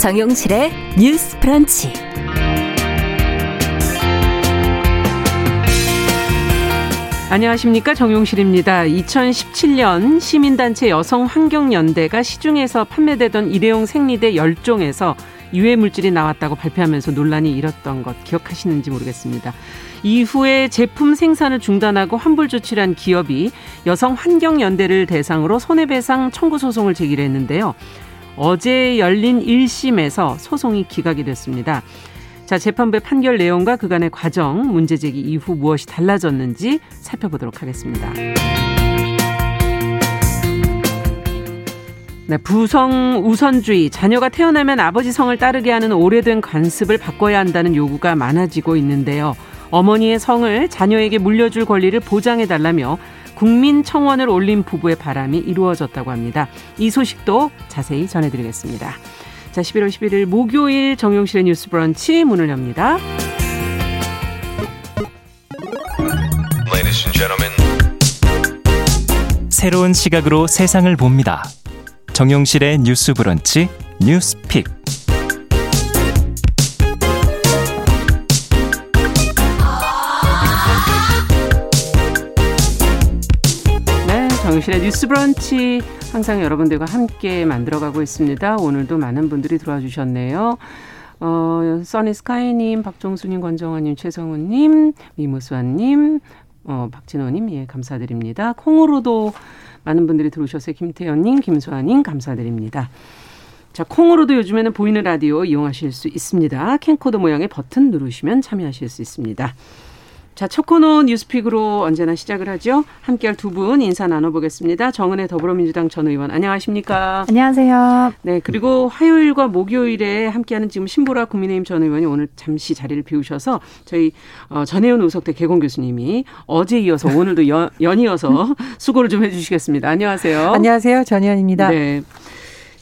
정용실의 뉴스 프런치. 안녕하십니까 정용실입니다. 2017년 시민단체 여성환경연대가 시중에서 판매되던 일회용 생리대 10종에서 유해 물질이 나왔다고 발표하면서 논란이 일었던 것 기억하시는지 모르겠습니다. 이후에 제품 생산을 중단하고 환불 조치를 한 기업이 여성환경연대를 대상으로 손해배상 청구 소송을 제기했는데요. 어제 열린 1심에서 소송이 기각이 됐습니다. 자, 재판부의 판결 내용과 그간의 과정, 문제 제기 이후 무엇이 달라졌는지 살펴보도록 하겠습니다. 네, 부성 우선주의, 자녀가 태어나면 아버지 성을 따르게 하는 오래된 관습을 바꿔야 한다는 요구가 많아지고 있는데요. 어머니의 성을 자녀에게 물려줄 권리를 보장해 달라며 국민 청원을 올린 부부의 바람이 이루어졌다고 합니다. 이 소식도 자세히 전해드리겠습니다. 자, 11월 11일 목요일 정용실의 뉴스 브런치 문을 엽니다. 새로운 시각으로 세상을 봅니다. 정용실의 뉴스 브런치 뉴스픽. 정용실의 뉴스 브런치 항상 여러분들과 함께 만들어가고 있습니다. 오늘도 많은 분들이 들어와 주셨네요. 어, 써니스카이님, 박종수님, 권정환님, 최성훈님, 미무수아님, 어, 박진호님, 예, 감사드립니다. 콩으로도 많은 분들이 들어오셨어요. 김태현님, 김수아님, 감사드립니다. 자, 콩으로도 요즘에는 보이는 라디오 이용하실 수 있습니다. 캠코더 모양의 버튼 누르시면 참여하실 수 있습니다. 자, 첫 코너 뉴스픽으로 언제나 시작을 하죠. 함께할 두 분 인사 나눠보겠습니다. 정은혜 더불어민주당 전 의원 안녕하십니까? 안녕하세요. 네, 그리고 화요일과 목요일에 함께하는 지금 신보라 국민의힘 전 의원이 오늘 잠시 자리를 비우셔서 저희 어, 전혜연 우석대 개공 교수님이 어제 이어서 오늘도 연, 연이어서 수고를 좀 해주시겠습니다. 안녕하세요. 안녕하세요. 전혜연입니다. 네.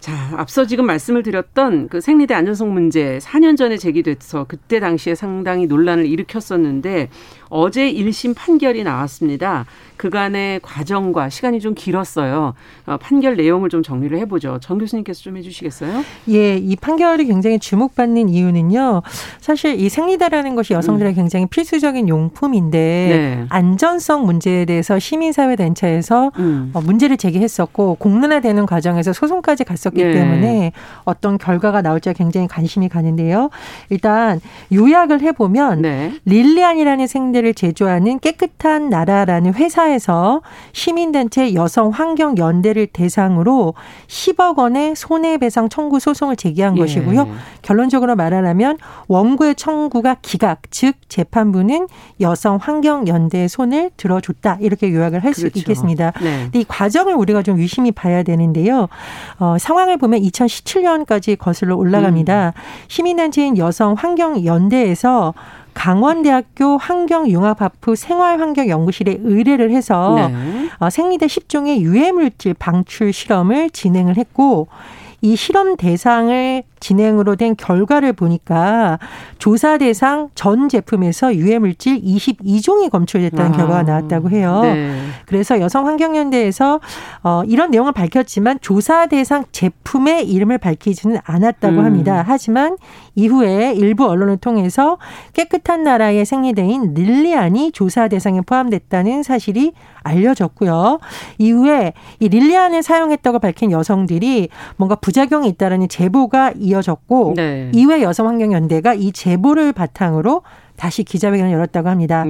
자, 앞서 지금 말씀을 드렸던 그 생리대 안전성 문제 4년 전에 제기돼서 그때 당시에 상당히 논란을 일으켰었는데 어제 1심 판결이 나왔습니다. 그간의 과정과 시간이 좀 길었어요. 어, 판결 내용을 좀 정리를 해보죠. 정 교수님께서 좀 해주시겠어요? 예, 이 판결이 굉장히 주목받는 이유는요. 사실 이 생리대라는 것이 여성들에게 음. 굉장히 필수적인 용품인데 네. 안전성 문제에 대해서 시민사회 단체에서 음. 어, 문제를 제기했었고 공론화되는 과정에서 소송까지 갔었기 네. 때문에 어떤 결과가 나올지 굉장히 관심이 가는데요. 일단 요약을 해보면 네. 릴리안이라는 생리 대를 제조하는 깨끗한 나라라는 회사 회사에서 시민단체 여성환경연대를 대상으로 10억 원의 손해배상 청구 소송을 제기한 예. 것이고요. 결론적으로 말하자면 원고의 청구가 기각, 즉 재판부는 여성환경연대의 손을 들어줬다 이렇게 요약을 할수 그렇죠. 있겠습니다. 네. 이 과정을 우리가 좀 유심히 봐야 되는데요. 어, 상황을 보면 2017년까지 거슬러 올라갑니다. 음. 시민단체인 여성환경연대에서 강원대학교 환경융합학부 생활환경연구실에 의뢰를 해서 네. 어, 생리대 10종의 유해물질 방출 실험을 진행을 했고 이 실험 대상을 진행으로 된 결과를 보니까 조사 대상 전 제품에서 유해 물질 22종이 검출됐다는 아. 결과가 나왔다고 해요. 네. 그래서 여성환경연대에서 어, 이런 내용을 밝혔지만 조사 대상 제품의 이름을 밝히지는 않았다고 음. 합니다. 하지만 이후에 일부 언론을 통해서 깨끗한 나라의 생리대인 릴리안이 조사 대상에 포함됐다는 사실이 알려졌고요. 이후에 이 릴리안을 사용했다고 밝힌 여성들이 뭔가 부작용이 있다라는 제보가 이어졌고 네. 이외 여성환경연대가 이 제보를 바탕으로 다시 기자회견을 열었다고 합니다.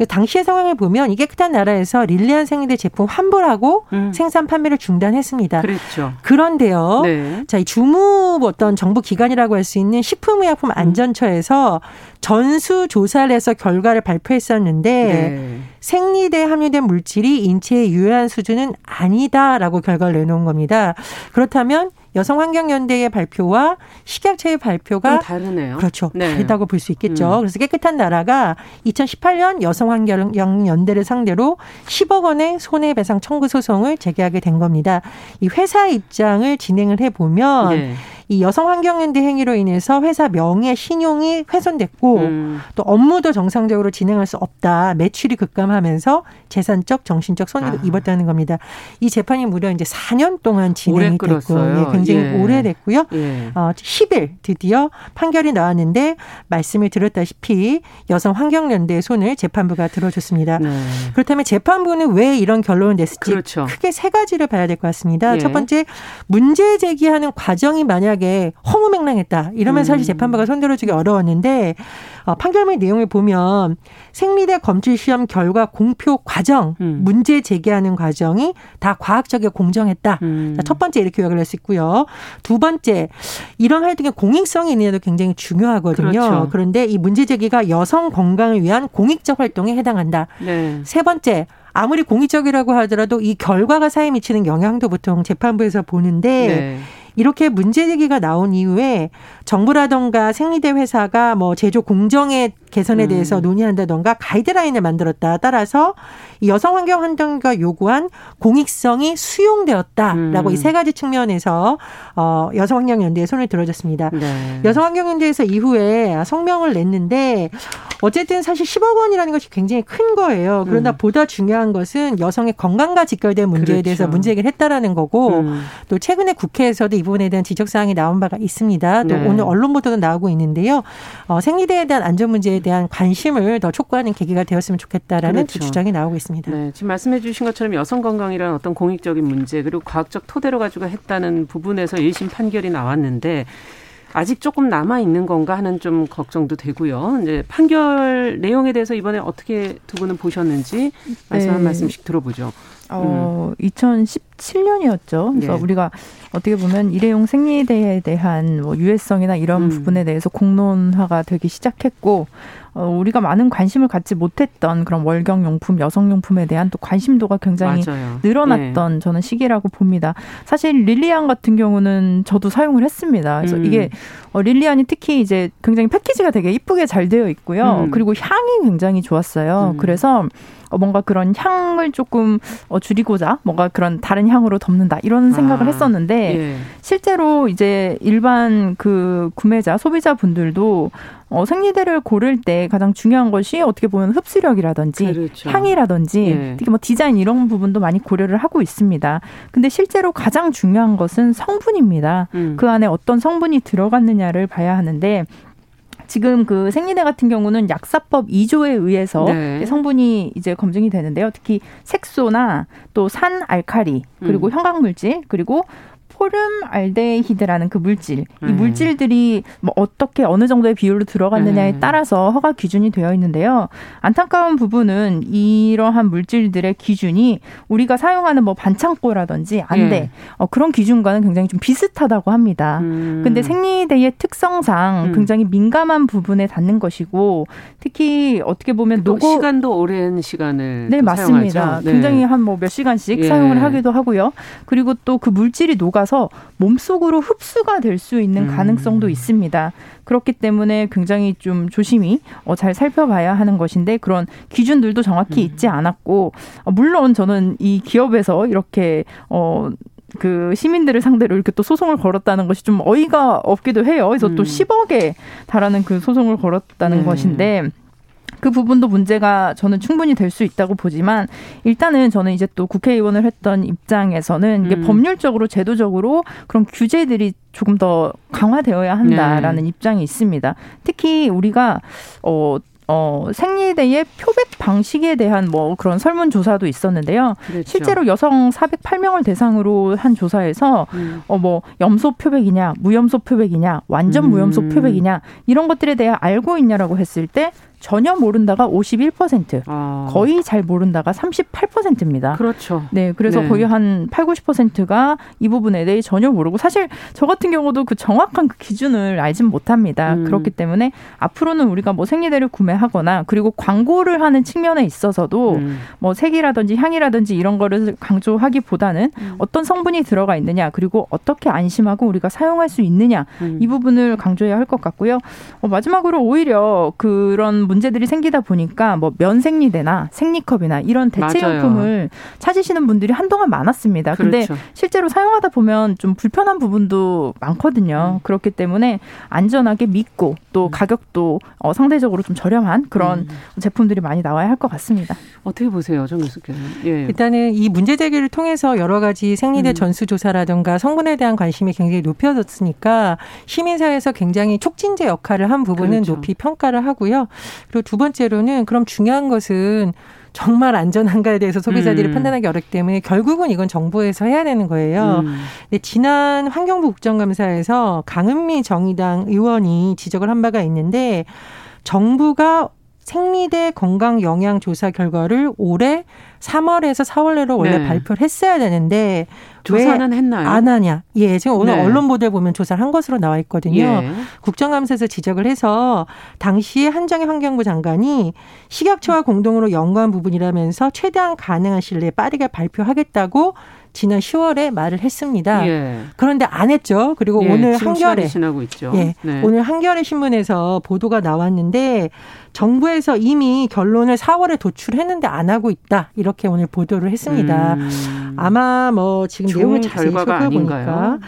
예. 당시의 상황을 보면 이 깨끗한 나라에서 릴리안 생리대 제품 환불하고 음. 생산 판매를 중단했습니다. 그렇죠. 그런데요. 네. 자, 이 주무 어떤 정부 기관이라고 할 수 있는 식품의약품 음. 안전처에서 전수 조사를 해서 결과를 발표했었는데 네. 생리대에 함유된 물질이 인체에 유해한 수준은 아니다라고 결과를 내놓은 겁니다. 그렇다면 여성환경연대의 발표와 식약처의 발표가 다르네요. 그렇죠. 네. 다르다고 볼 수 있겠죠. 음. 그래서 깨끗한 나라가 2018년 여성환경연대를 상대로 10억 원의 손해배상 청구 소송을 제기하게 된 겁니다. 이 회사 입장을 진행을 해 보면 네. 이 여성 환경연대 행위로 인해서 회사 명예 신용이 훼손됐고 음. 또 업무도 정상적으로 진행할 수 없다. 매출이 급감하면서 재산적 정신적 손해를 아. 입었다는 겁니다. 이 재판이 무려 이제 4년 동안 진행이 됐고 예, 굉장히 예. 오래됐고요. 예. 어, 10일 드디어 판결이 나왔는데 말씀을 드렸다시피 여성 환경연대의 손을 재판부가 들어줬습니다. 네. 그렇다면 재판부는 왜 이런 결론을 냈을지 그렇죠. 크게 세 가지를 봐야 될 것 같습니다. 예. 첫 번째 문제 제기하는 과정이 만약에 허무맹랑했다. 이러면 사실 음. 재판부가 손들어주기 어려웠는데 어, 판결문 내용을 보면 생리대 검출 시험 결과 공표 과정, 음. 문제 제기하는 과정이 다 과학적이고 공정했다. 음. 자, 첫 번째 이렇게 요약을 할 수 있고요. 두 번째 이런 활동의 공익성이 있느냐도 굉장히 중요하거든요. 그렇죠. 그런데 이 문제 제기가 여성 건강을 위한 공익적 활동에 해당한다. 네. 세 번째 아무리 공익적이라고 하더라도 이 결과가 사회에 미치는 영향도 보통 재판부에서 보는데 네. 이렇게 문제 제기가 나온 이후에 정부라던가 생리대 회사가 뭐 제조 공정의 개선에 대해서 음. 논의한다던가 가이드라인을 만들었다. 따라서 여성 환경 환경과 요구한 공익성이 수용되었다라고 음. 이세 가지 측면에서 어 여성 환경 연대에 손을 들어줬습니다. 네. 여성 환경 연대에서 이후에 성명을 냈는데 어쨌든 사실 10억 원이라는 것이 굉장히 큰 거예요. 그러나 음. 보다 중요한 것은 여성의 건강과 직결된 문제에 그렇죠. 대해서 문제 제기를 했다라는 거고 음. 또 최근에 국회에서도 이 부분에 대한 지적 사항이 나온 바가 있습니다. 또 네. 오늘 언론 보도도 나오고 있는데요. 어, 생리대에 대한 안전 문제에 대한 관심을 더 촉구하는 계기가 되었으면 좋겠다라는 그렇죠. 주장이 나오고 있습니다. 네, 지금 말씀해 주신 것처럼 여성 건강이라는 어떤 공익적인 문제 그리고 과학적 토대로 가지고 했다는 부분에서 1심 판결이 나왔는데 아직 조금 남아 있는 건가 하는 좀 걱정도 되고요. 이제 판결 내용에 대해서 이번에 어떻게 두 분은 보셨는지 말씀 네. 한 말씀씩 들어보죠. 어, 음. 2017년이었죠. 그래서 네. 우리가 어떻게 보면 일회용 생리대에 대한 뭐 유해성이나 이런 음. 부분에 대해서 공론화가 되기 시작했고 어, 우리가 많은 관심을 갖지 못했던 그런 월경용품, 여성용품에 대한 또 관심도가 굉장히 맞아요. 늘어났던 네. 저는 시기라고 봅니다. 사실 릴리안 같은 경우는 저도 사용을 했습니다. 그래서 음. 이게 어, 릴리안이 특히 이제 굉장히 패키지가 되게 이쁘게 잘 되어 있고요. 음. 그리고 향이 굉장히 좋았어요. 음. 그래서 어, 뭔가 그런 향을 조금 어, 줄이고자 뭔가 그런 다른 향으로 덮는다 이런 생각을 아, 했었는데 예. 실제로 이제 일반 그 구매자 소비자 분들도 어, 생리대를 고를 때 가장 중요한 것이 어떻게 보면 흡수력이라든지 그렇죠. 향이라든지 예. 특히 뭐 디자인 이런 부분도 많이 고려를 하고 있습니다. 근데 실제로 가장 중요한 것은 성분입니다. 음. 그 안에 어떤 성분이 들어갔느냐를 봐야 하는데 지금 그 생리대 같은 경우는 약사법 2조에 의해서 네. 성분이 이제 검증이 되는데요. 특히 색소나 또 산 알칼리 그리고 음. 형광물질 그리고 포름알데히드라는 그 물질, 이 음. 물질들이 뭐 어떻게 어느 정도의 비율로 들어갔느냐에 음. 따라서 허가 기준이 되어 있는데요. 안타까운 부분은 이러한 물질들의 기준이 우리가 사용하는 뭐 반창고라든지 안대 예. 어, 그런 기준과는 굉장히 좀 비슷하다고 합니다. 음. 근데 생리대의 특성상 음. 굉장히 민감한 부분에 닿는 것이고 특히 어떻게 보면 노고 시간도 오랜 시간을 네 맞습니다. 네. 굉장히 한 뭐 몇 시간씩 예. 사용을 하기도 하고요. 그리고 또 그 물질이 녹아 서 따라서 몸속으로 흡수가 될 수 있는 음. 가능성도 있습니다. 그렇기 때문에 굉장히 좀 조심히 어, 잘 살펴봐야 하는 것인데 그런 기준들도 정확히 음. 있지 않았고 어, 물론 저는 이 기업에서 이렇게 어. 그 시민들을 상대로 이렇게 또 소송을 걸었다는 것이 좀 어이가 없기도 해요. 그래서 음. 또 10억에 달하는 그 소송을 걸었다는 네. 것인데 그 부분도 문제가 저는 충분히 될 수 있다고 보지만 일단은 저는 이제 또 국회의원을 했던 입장에서는 이게 음. 법률적으로 제도적으로 그런 규제들이 조금 더 강화되어야 한다라는 네. 입장이 있습니다. 특히 우리가 어 어, 생리대의 표백 방식에 대한 뭐 그런 설문 조사도 있었는데요. 그렇죠. 실제로 여성 408명을 대상으로 한 조사에서 음. 어, 뭐 염소 표백이냐, 무염소 표백이냐, 완전 무염소 음. 표백이냐 이런 것들에 대해 알고 있냐라고 했을 때 전혀 모른다가 51%, 아. 거의 잘 모른다가 38%입니다. 그렇죠. 네, 그래서 네. 거의 한 8, 90%가 이 부분에 대해 전혀 모르고 사실 저 같은 경우도 그 정확한 그 기준을 알진 못합니다. 음. 그렇기 때문에 앞으로는 우리가 뭐 생리대를 구매하거나 그리고 광고를 하는 측면에 있어서도 음. 뭐 색이라든지 향이라든지 이런 거를 강조하기보다는 음. 어떤 성분이 들어가 있느냐 그리고 어떻게 안심하고 우리가 사용할 수 있느냐 음. 이 부분을 강조해야 할 것 같고요. 어, 마지막으로 오히려 그런 문제들이 생기다 보니까 뭐 면생리대나 생리컵이나 이런 대체용품을 찾으시는 분들이 한동안 많았습니다. 그런데 그렇죠. 실제로 사용하다 보면 좀 불편한 부분도 많거든요. 음. 그렇기 때문에 안전하게 믿고 또 음. 가격도 어, 상대적으로 좀 저렴한 그런 음. 제품들이 많이 나와야 할 것 같습니다. 어떻게 보세요, 정 교수께서? 예. 일단은 이 문제 제기를 통해서 여러 가지 생리대 음. 전수 조사라든가 성분에 대한 관심이 굉장히 높여졌으니까 시민사회에서 굉장히 촉진제 역할을 한 부분은 그렇죠. 높이 평가를 하고요. 그리고 두 번째로는 그럼 중요한 것은 정말 안전한가에 대해서 소비자들이 음. 판단하기 어렵기 때문에 결국은 이건 정부에서 해야 되는 거예요. 음. 근데 지난 환경부 국정감사에서 강은미 정의당 의원이 지적을 한 바가 있는데 정부가 생리대 건강 영양 조사 결과를 올해 3월에서 4월 내로 원래 네. 발표를 했어야 되는데 조사는 했나요? 안 하냐? 예, 지금 오늘 네. 언론 보도에 보면 조사를 한 것으로 나와 있거든요. 예. 국정감사에서 지적을 해서 당시에 한정희 환경부 장관이 식약처와 공동으로 연구한 부분이라면서 최대한 가능한 시일 내에 빠르게 발표하겠다고 지난 10월에 말을 했습니다. 예. 그런데 안 했죠. 그리고 예, 오늘 한겨레 지나고 있죠. 예, 네. 오늘 한겨레 신문에서 보도가 나왔는데 정부에서 이미 결론을 4월에 도출했는데 안 하고 있다. 이렇게 오늘 보도를 했습니다. 음. 아마 뭐 지금 내용을 자세히 살펴보니까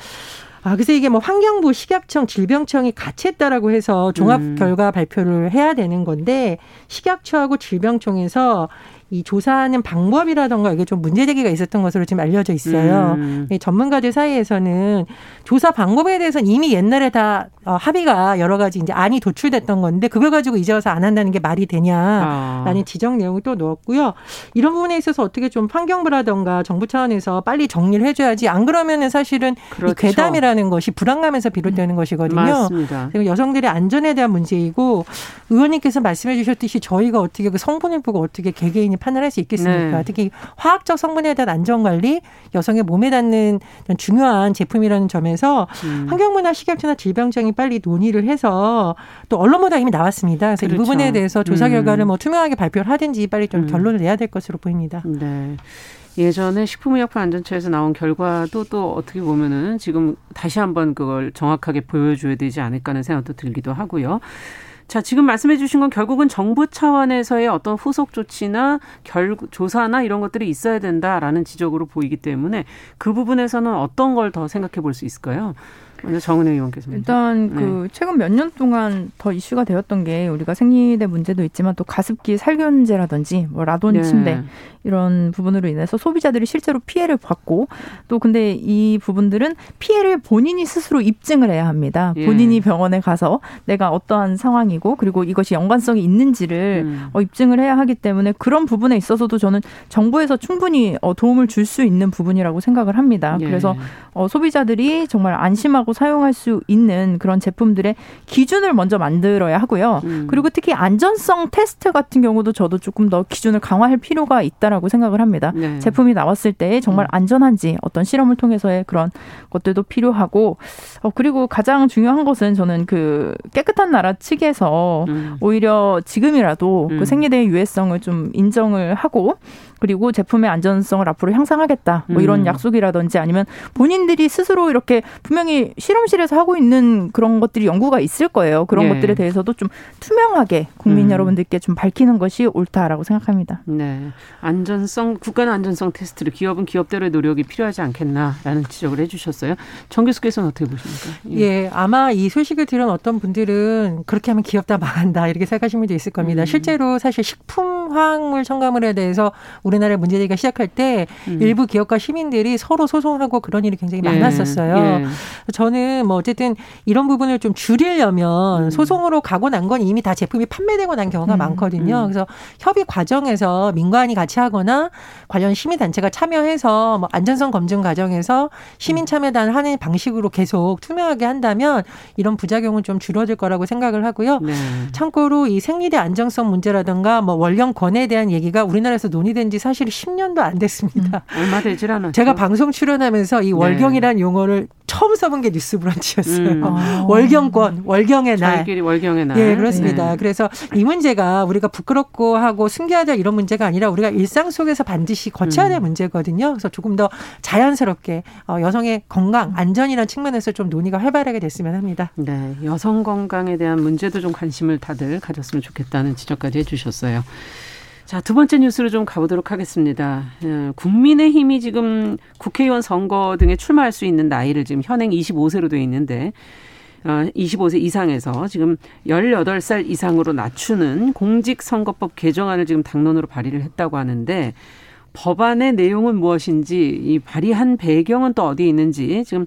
아, 그래서 이게 뭐 환경부, 식약청, 질병청이 같이 했다라고 해서 종합 음. 결과 발표를 해야 되는 건데 식약처하고 질병청에서 이 조사하는 방법이라던가 이게 좀 문제 제기가 있었던 것으로 지금 알려져 있어요. 음. 전문가들 사이에서는 조사 방법에 대해서는 이미 옛날에 다 어, 합의가 여러 가지 이제 안이 도출됐던 건데 그걸 가지고 이제 와서 안 한다는 게 말이 되냐라는 아. 지적 내용을 또 넣었고요. 이런 부분에 있어서 어떻게 좀 환경부라던가 정부 차원에서 빨리 정리를 해줘야지 안 그러면은 사실은 그렇죠. 이 괴담이라는 것이 불안감에서 비롯되는 것이거든요. 맞습니다. 그리고 여성들의 안전에 대한 문제이고 의원님께서 말씀해 주셨듯이 저희가 어떻게 그 성분을 보고 어떻게 개개인이 판단할 수 있겠습니까? 네. 특히 화학적 성분에 대한 안전 관리, 여성의 몸에 닿는 중요한 제품이라는 점에서 음. 환경부나 식약처나 질병청이 빨리 논의를 해서 또 언론보다 이미 나왔습니다. 그래서 그렇죠. 이 부분에 대해서 조사 음. 결과를 뭐 투명하게 발표를 하든지 빨리 좀 음. 결론을 내야 될 것으로 보입니다. 네. 예전에 식품의약품안전처에서 나온 결과도 또 어떻게 보면은 지금 다시 한번 그걸 정확하게 보여줘야 되지 않을까 하는 생각도 들기도 하고요. 자, 지금 말씀해 주신 건 결국은 정부 차원에서의 어떤 후속 조치나 결 조사나 이런 것들이 있어야 된다라는 지적으로 보이기 때문에 그 부분에서는 어떤 걸 더 생각해 볼 수 있을까요? 먼저 정은혜 의원께서 일단 네. 그 최근 몇 년 동안 더 이슈가 되었던 게 우리가 생리대 문제도 있지만 또 가습기 살균제라든지 뭐 라돈 네. 침대 이런 부분으로 인해서 소비자들이 실제로 피해를 받고 또 근데 이 부분들은 피해를 본인이 스스로 입증을 해야 합니다. 예. 본인이 병원에 가서 내가 어떠한 상황이고 그리고 이것이 연관성이 있는지를 음. 어, 입증을 해야 하기 때문에 그런 부분에 있어서도 저는 정부에서 충분히 어, 도움을 줄 수 있는 부분이라고 생각을 합니다. 예. 그래서 어, 소비자들이 정말 안심하고 사용할 수 있는 그런 제품들의 기준을 먼저 만들어야 하고요. 음. 그리고 특히 안전성 테스트 같은 경우도 저도 조금 더 기준을 강화할 필요가 있다라고 생각을 합니다. 네. 제품이 나왔을 때 정말 음. 안전한지 어떤 실험을 통해서의 그런 것들도 필요하고 어, 그리고 가장 중요한 것은 저는 그 깨끗한 나라 측에서 음. 오히려 지금이라도 그 음. 생리대의 유해성을 좀 인정을 하고 그리고 제품의 안전성을 앞으로 향상하겠다. 뭐 이런 음. 약속이라든지 아니면 본인들이 스스로 이렇게 분명히 실험실에서 하고 있는 그런 것들이 연구가 있을 거예요. 그런 네. 것들에 대해서도 좀 투명하게 국민 음. 여러분들께 좀 밝히는 것이 옳다라고 생각합니다. 네. 안전성 국가 안전성 테스트를 기업은 기업대로의 노력이 필요하지 않겠나라는 지적을 해 주셨어요. 정 교수께서는 어떻게 보십니까? 예. 예. 아마 이 소식을 들은 어떤 분들은 그렇게 하면 기업 다 망한다. 이렇게 생각하시는 분도 있을 겁니다. 음. 실제로 사실 식품 화학물 첨가물에 대해서 우리 우리나라의 문제제기가 시작할 때 음. 일부 기업과 시민들이 서로 소송하고 그런 일이 굉장히 예. 많았었어요. 예. 저는 뭐 어쨌든 이런 부분을 좀 줄이려면 음. 소송으로 가고 난 건 이미 다 제품이 판매되고 난 경우가 음. 많거든요. 음. 그래서 협의 과정에서 민관이 같이 하거나 관련 시민 단체가 참여해서 뭐 안전성 검증 과정에서 시민 음. 참여단 하는 방식으로 계속 투명하게 한다면 이런 부작용은 좀 줄어들 거라고 생각을 하고요. 네. 참고로 이 생리대 안정성 문제라든가 뭐 원령 권에 대한 얘기가 우리나라에서 논의된 지 사실 10년도 안 됐습니다. 음, 얼마 되질 않았죠. 제가 방송 출연하면서 이 네. 월경이라는 네. 용어를 처음 써본 게 뉴스 브런치였어요. 음. 아. 월경권, 월경의 날. 저희끼리 월경의 날. 예, 그렇습니다. 네. 그래서 이 문제가 우리가 부끄럽고 하고 숨겨야 될 이런 문제가 아니라 우리가 일상 속에서 반드시 거쳐야 될 음. 문제거든요. 그래서 조금 더 자연스럽게 어, 여성의 건강, 안전이라는 측면에서 좀 논의가 활발하게 됐으면 합니다. 네, 여성 건강에 대한 문제도 좀 관심을 다들 가졌으면 좋겠다는 지적까지 해주셨어요. 자, 두 번째 뉴스로 좀 가보도록 하겠습니다. 어, 국민의힘이 지금 국회의원 선거 등에 출마할 수 있는 나이를 지금 현행 25세로 돼 있는데, 어, 25세 이상에서 지금 18살 이상으로 낮추는 공직선거법 개정안을 지금 당론으로 발의를 했다고 하는데, 법안의 내용은 무엇인지, 이 발의한 배경은 또 어디에 있는지 지금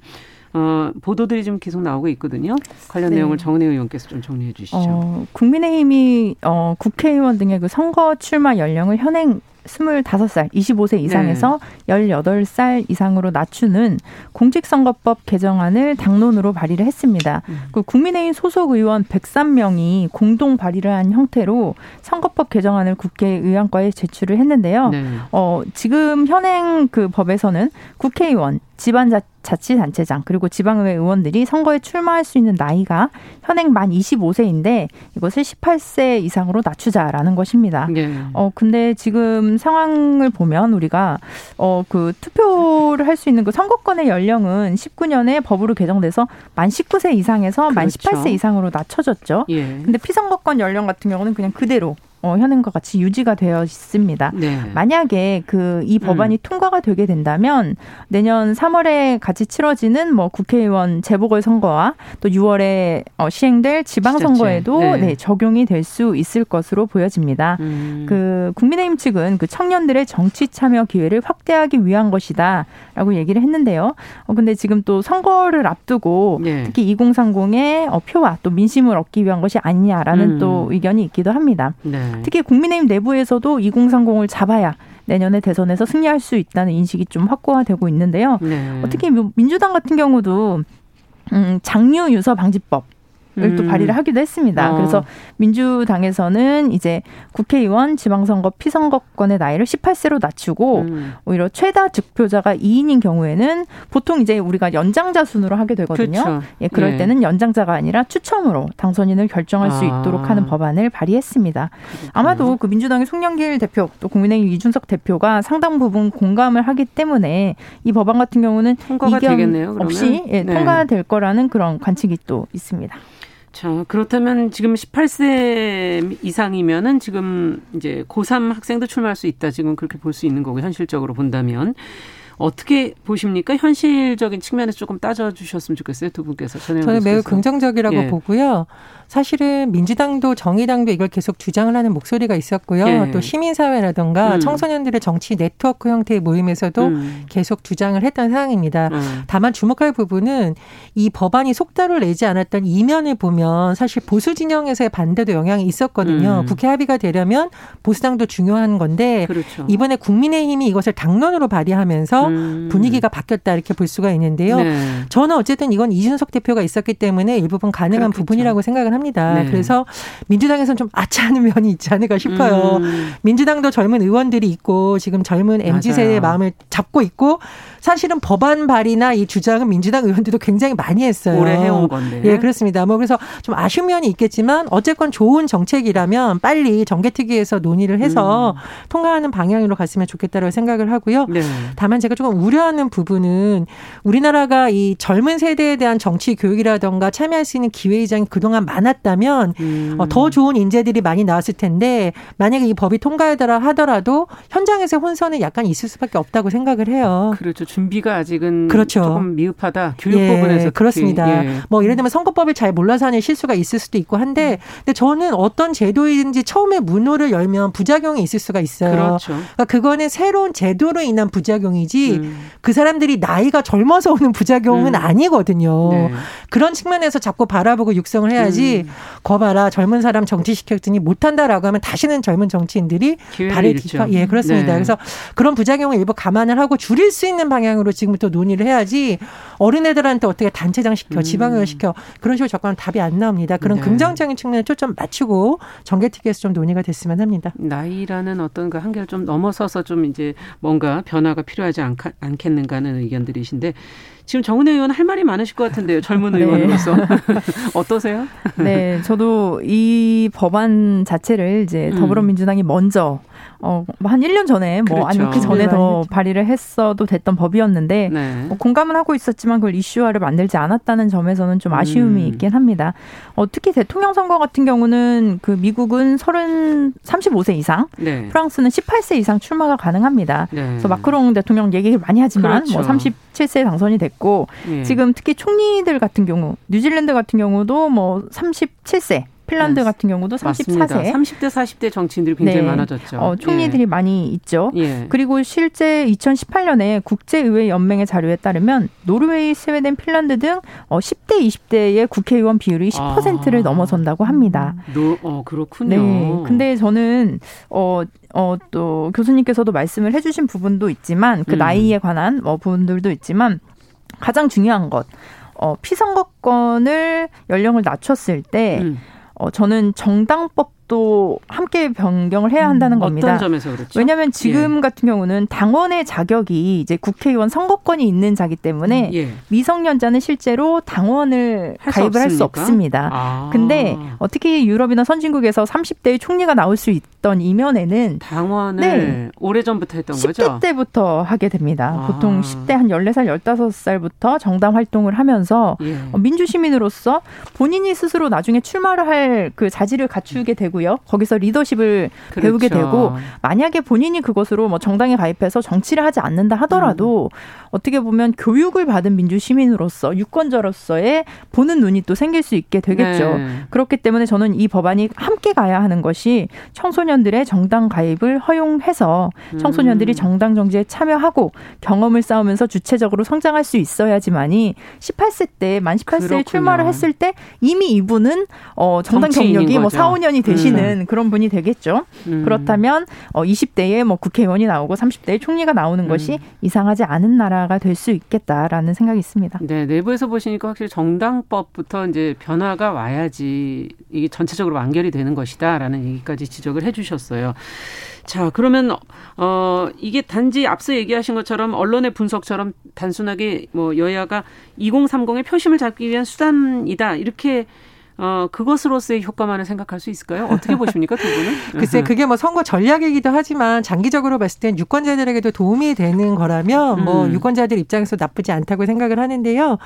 어, 보도들이 좀 계속 나오고 있거든요. 관련 네. 내용을 정은혜 의원께서 좀 정리해 주시죠. 어, 국민의힘이 어, 국회의원 등의 그 선거 출마 연령을 현행 25살, 25세 이상에서 네. 18살 이상으로 낮추는 공직선거법 개정안을 당론으로 발의를 했습니다. 음. 그 국민의힘 소속 의원 103명이 공동 발의를 한 형태로 선거법 개정안을 국회의원과에 제출을 했는데요. 네. 어, 지금 현행 그 법에서는 국회의원, 지방 자치단체장 그리고 지방의회 의원들이 선거에 출마할 수 있는 나이가 현행 만 25세인데 이것을 18세 이상으로 낮추자라는 것입니다. 네. 어 근데 지금 상황을 보면 우리가 어 그 투표를 할 수 있는 그 선거권의 연령은 19년에 법으로 개정돼서 만 19세 이상에서 그렇죠. 만 18세 이상으로 낮춰졌죠. 예. 근데 피선거권 연령 같은 경우는 그냥 그대로 어, 현행과 같이 유지가 되어 있습니다. 네. 만약에 그 이 법안이 음. 통과가 되게 된다면 내년 3월에 같이 치러지는 뭐 국회의원 재보궐 선거와 또 6월에 어, 시행될 지방 선거에도 네. 네. 적용이 될 수 있을 것으로 보여집니다. 음. 그 국민의힘 측은 그 청년들의 정치 참여 기회를 확대하기 위한 것이다라고 얘기를 했는데요. 어, 근데 지금 또 선거를 앞두고 네. 특히 2030의 어, 표와 또 민심을 얻기 위한 것이 아니냐라는 음. 또 의견이 있기도 합니다. 네. 네. 특히 국민의힘 내부에서도 2030을 잡아야 내년에 대선에서 승리할 수 있다는 인식이 좀 확고화 되고 있는데요. 네. 특히 민주당 같은 경우도 음, 장류 유서 방지법 또 음. 발의를 하기도 했습니다. 어. 그래서 민주당에서는 이제 국회의원 지방선거 피선거권의 나이를 18세로 낮추고 음. 오히려 최다 득표자가 2인인 경우에는 보통 이제 우리가 연장자 순으로 하게 되거든요. 그렇죠. 예, 그럴 네. 때는 연장자가 아니라 추첨으로 당선인을 결정할 아. 수 있도록 하는 법안을 발의했습니다. 그렇군요. 아마도 그 민주당의 송영길 대표 또 국민의힘 이준석 대표가 상당 부분 공감을 하기 때문에 이 법안 같은 경우는 통과가 되겠네요, 없이 예, 네. 통과될 거라는 그런 관측이 또 있습니다. 자, 그렇다면 지금 18세 이상이면은 지금 이제 고3 학생도 출마할 수 있다. 지금 그렇게 볼 수 있는 거고, 현실적으로 본다면. 어떻게 보십니까? 현실적인 측면에서 조금 따져주셨으면 좋겠어요. 두 분께서. 저는 매우 긍정적이라고 예. 보고요. 사실은 민주당도 정의당도 이걸 계속 주장을 하는 목소리가 있었고요. 예. 또 시민사회라든가 음. 청소년들의 정치 네트워크 형태의 모임에서도 음. 계속 주장을 했던 상황입니다. 음. 다만 주목할 부분은 이 법안이 속도를 내지 않았던 이면을 보면 사실 보수 진영에서의 반대도 영향이 있었거든요. 음. 국회 합의가 되려면 보수당도 중요한 건데 그렇죠. 이번에 국민의힘이 이것을 당론으로 발의하면서 음. 분위기가 바뀌었다 이렇게 볼 수가 있는데요. 네. 저는 어쨌든 이건 이준석 대표가 있었기 때문에 일부분 가능한 그렇겠죠. 부분이라고 생각을 합니다. 네. 그래서 민주당에서는 좀 아차하는 면이 있지 않을까 싶어요. 음. 민주당도 젊은 의원들이 있고 지금 젊은 MZ 세대의 마음을 잡고 있고 사실은 법안 발의나 이 주장은 민주당 의원들도 굉장히 많이 했어요. 오래 해온 건데. 예, 그렇습니다. 뭐 그래서 좀 아쉬운 면이 있겠지만 어쨌건 좋은 정책이라면 빨리 정개특위에서 논의를 해서 음. 통과하는 방향으로 갔으면 좋겠다고 생각을 하고요. 네. 다만 제가 조금 우려하는 부분은 우리나라가 이 젊은 세대에 대한 정치 교육이라던가 참여할 수 있는 기회 이장이 그동안 많 았다면 음. 어, 더 좋은 인재들이 많이 나왔을 텐데 만약에 이 법이 통과하더라 하더라도 현장에서 혼선은 약간 있을 수밖에 없다고 생각을 해요. 그렇죠. 준비가 아직은 그렇죠. 조금 미흡하다. 교육 예, 부분에서 그렇습니다. 예. 뭐 예를 들면 선거법을 잘 몰라서 하는 실수가 있을 수도 있고 한데 근데 저는 어떤 제도이든지 처음에 문호를 열면 부작용이 있을 수가 있어요. 그렇죠. 그러니까 그거는 새로운 제도로 인한 부작용이지 음. 그 사람들이 나이가 젊어서 오는 부작용은 음. 아니거든요. 네. 그런 측면에서 자꾸 바라보고 육성을 해야지 음. 거봐라 젊은 사람 정치시켰더니 못한다라고 하면 다시는 젊은 정치인들이 발을 뒷 예, 그렇습니다. 네. 그래서 그런 부작용을 일부 감안을 하고 줄일 수 있는 방향으로 지금부터 논의를 해야지 어린애들한테 어떻게 단체장 시켜, 음. 지방을 시켜 그런 식으로 접근하면 답이 안 나옵니다. 그런 네. 긍정적인 측면을 초점 맞추고 정개특위에서 좀 논의가 됐으면 합니다. 나이라는 어떤 그 한계를 좀 넘어서서 좀 이제 뭔가 변화가 필요하지 않, 않겠는가 하는 의견들이신데 지금 정은혜 의원 할 말이 많으실 것 같은데요. 젊은 네. 의원으로서. 어떠세요? 네, 저도 이 법안 자체를 이제 음. 더불어민주당이 먼저 어, 뭐한 1년 전에 뭐 그렇죠. 아니면 그 전에 네, 더 발의를 했어도 됐던 법이었는데 네. 뭐 공감은 하고 있었지만 그걸 이슈화를 만들지 않았다는 점에서는 좀 아쉬움이 음. 있긴 합니다. 어, 특히 대통령 선거 같은 경우는 그 미국은 30, 35세 이상, 네. 프랑스는 18세 이상 출마가 가능합니다. 네. 그래서 마크롱 대통령 얘기를 많이 하지만 뭐 그렇죠. 뭐 37세 당선이 됐고 예. 지금 특히 총리들 같은 경우 뉴질랜드 같은 경우도 뭐 37세 핀란드 네. 같은 경우도 34세. 맞습니다. 30대 40대 정치인들이 굉장히 네. 많아졌죠. 어, 총리들이 예. 많이 있죠. 예. 그리고 실제 2018년에 국제의회 연맹의 자료에 따르면 노르웨이, 스웨덴, 핀란드 등 어, 10대 20대의 국회의원 비율이 10%를 아. 넘어선다고 합니다. 노, 어, 그렇군요. 네. 근데 저는 어 어, 또 교수님께서도 말씀을 해주신 부분도 있지만 그 음. 나이에 관한 뭐 부분들도 있지만 가장 중요한 것, 어, 피선거권을 연령을 낮췄을 때 음. 어, 저는 정당법 또 함께 변경을 해야 한다는 음, 겁니다. 어떤 점에서 그렇죠? 왜냐하면 지금 예. 같은 경우는 당원의 자격이 이제 국회의원 선거권이 있는 자기 때문에 예. 미성년자는 실제로 당원을 할 가입을 할 수 없습니다. 아. 근데 어떻게 유럽이나 선진국에서 30대의 총리가 나올 수 있던 이면에는 당원을 네. 오래전부터 했던 10대 거죠? 10대 때부터 하게 됩니다. 아. 보통 10대 한 14살, 15살부터 정당 활동을 하면서 예. 민주시민으로서 본인이 스스로 나중에 출마를 할 그 자질을 갖추게 되고 되고요. 거기서 리더십을 그렇죠. 배우게 되고 만약에 본인이 그것으로 뭐 정당에 가입해서 정치를 하지 않는다 하더라도 음. 어떻게 보면 교육을 받은 민주 시민으로서 유권자로서의 보는 눈이 또 생길 수 있게 되겠죠. 네. 그렇기 때문에 저는 이 법안이 함께 가야 하는 것이 청소년들의 정당 가입을 허용해서 청소년들이 음. 정당 정치에 참여하고 경험을 쌓으면서 주체적으로 성장할 수 있어야지만이 18세 때 만 18세에 출마를 했을 때 이미 이분은 어 정당 경력이 뭐 4, 5년이 되시 되시는 음. 그런 분이 되겠죠. 음. 그렇다면 어 20대에 뭐 국회의원이 나오고 30대에 총리가 나오는 음. 것이 이상하지 않은 나라가 될 수 있겠다라는 생각이 있습니다. 네, 내부에서 보시니까 확실히 정당법부터 이제 변화가 와야지 이게 전체적으로 완결이 되는 것이다라는 얘기까지 지적을 해 주셨어요. 자, 그러면 어 이게 단지 앞서 얘기하신 것처럼 언론의 분석처럼 단순하게 뭐 여야가 2030의 표심을 잡기 위한 수단이다. 이렇게 어, 그것으로서의 효과만을 생각할 수 있을까요? 어떻게 보십니까, 두 분은? 글쎄, 그게 뭐 선거 전략이기도 하지만 장기적으로 봤을 땐 유권자들에게도 도움이 되는 거라면 뭐 음. 유권자들 입장에서 나쁘지 않다고 생각을 하는데요.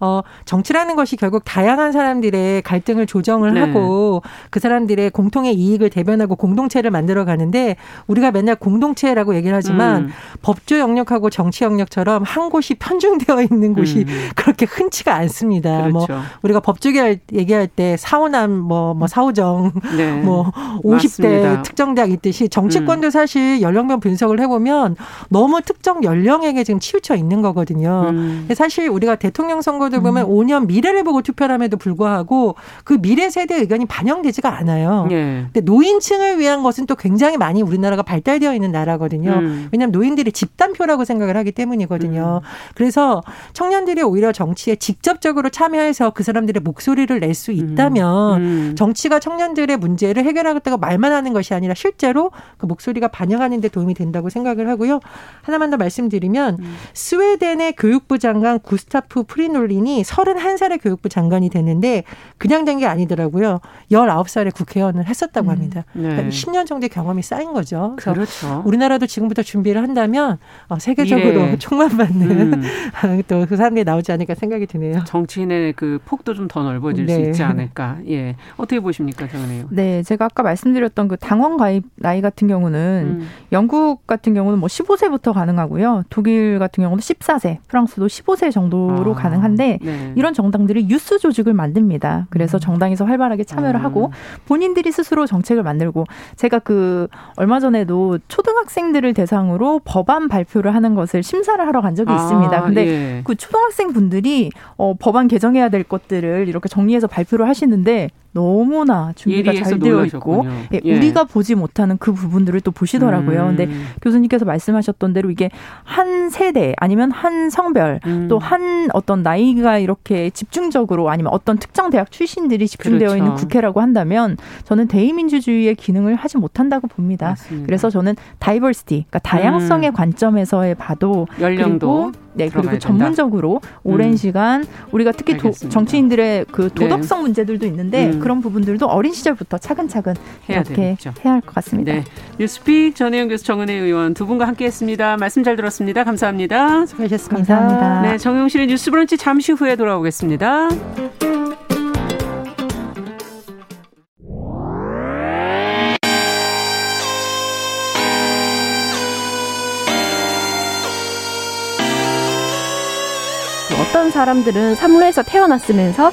어, 정치라는 것이 결국 다양한 사람들의 갈등을 조정을 네. 하고 그 사람들의 공통의 이익을 대변하고 공동체를 만들어 가는데 우리가 맨날 공동체라고 얘기를 하지만 음. 법조 영역하고 정치 영역처럼 한 곳이 편중되어 있는 곳이 음. 그렇게 흔치가 않습니다. 뭐 그렇죠. 뭐 우리가 법조계 얘기할 때 사오남 뭐, 뭐 사오정 네. 뭐 50대 맞습니다. 특정 대학 있듯이 정치권도 음. 사실 연령별 분석을 해보면 너무 특정 연령에게 지금 치우쳐 있는 거거든요. 음. 사실 우리가 대통령 선거도 보면 음. 5년 미래를 보고 투표함에도 불구하고 그 미래 세대 의견이 반영되지가 않아요. 네. 근데 노인층을 위한 것은 또 굉장히 많이 우리나라가 발달되어 있는 나라거든요. 음. 왜냐하면 노인들이 집단표라고 생각을 하기 때문이거든요. 음. 그래서 청년들이 오히려 정치에 직접적으로 참여해서 그 사람들의 목소리를 낼수 음. 있다면 음. 정치가 청년들의 문제를 해결하겠다고 말만 하는 것이 아니라 실제로 그 목소리가 반영하는 데 도움이 된다고 생각을 하고요. 하나만 더 말씀드리면 음. 스웨덴의 교육부 장관 구스타프 프리돌린이 31살의 교육부 장관이 됐는데 그냥 된 게 아니더라고요. 19살에 국회의원을 했었다고 음. 합니다. 음. 네. 그러니까 10년 정도의 경험이 쌓인 거죠. 그렇죠. 우리나라도 지금부터 준비를 한다면 어, 세계적으로 예. 총만받는 음. 또그 사람들이 나오지 않을까 생각이 드네요. 정치인의 그 폭도 좀 더 넓어질 네. 수 있지 않을까. 예. 어떻게 보십니까, 정은혜요? 네, 제가 아까 말씀드렸던 그 당원 가입 나이 같은 경우는 음. 영국 같은 경우는 뭐 15세부터 가능하고요. 독일 같은 경우는 14세, 프랑스도 15세 정도로 아, 가능한데 네. 이런 정당들이 유스 조직을 만듭니다. 그래서 음. 정당에서 활발하게 참여를 음. 하고 본인들이 스스로 정책을 만들고 제가 그 얼마 전에도 초등학생들을 대상으로 법안 발표를 하는 것을 심사를 하러 간 적이 아, 있습니다. 근데 예. 그 초등학생 분들이 어, 법안 개정해야 될 것들을 이렇게 정리해서 발표를 하시는데 너무나 준비가 잘 되어 있고 예, 예. 우리가 보지 못하는 그 부분들을 또 보시더라고요. 음. 근데 교수님께서 말씀하셨던 대로 이게 한 세대 아니면 한 성별 음. 또한 어떤 나이가 이렇게 집중적으로 아니면 어떤 특정 대학 출신들이 집중되어 그렇죠. 있는 국회라고 한다면 저는 대의민주주의의 기능을 하지 못한다고 봅니다. 맞습니다. 그래서 저는 다이버시티, 그러니까 다양성의 음. 관점에서의 봐도 연령도 네, 그리고 전문적으로 오랜 음. 시간 우리가 특히 도, 정치인들의 그 네. 도덕성 네. 문제들도 있는데 음. 그런 부분들도 어린 시절부터 차근차근 해야 이렇게 되겠죠. 해야 할 것 같습니다. 네. 뉴스픽 전혜영 교수 정은혜 의원 두 분과 함께했습니다. 말씀 잘 들었습니다. 감사합니다. 수고하셨습니다. 감사합니다. 네, 정용실의 뉴스브런치 잠시 후에 돌아오겠습니다. 어떤 사람들은 삼루에서 태어났으면서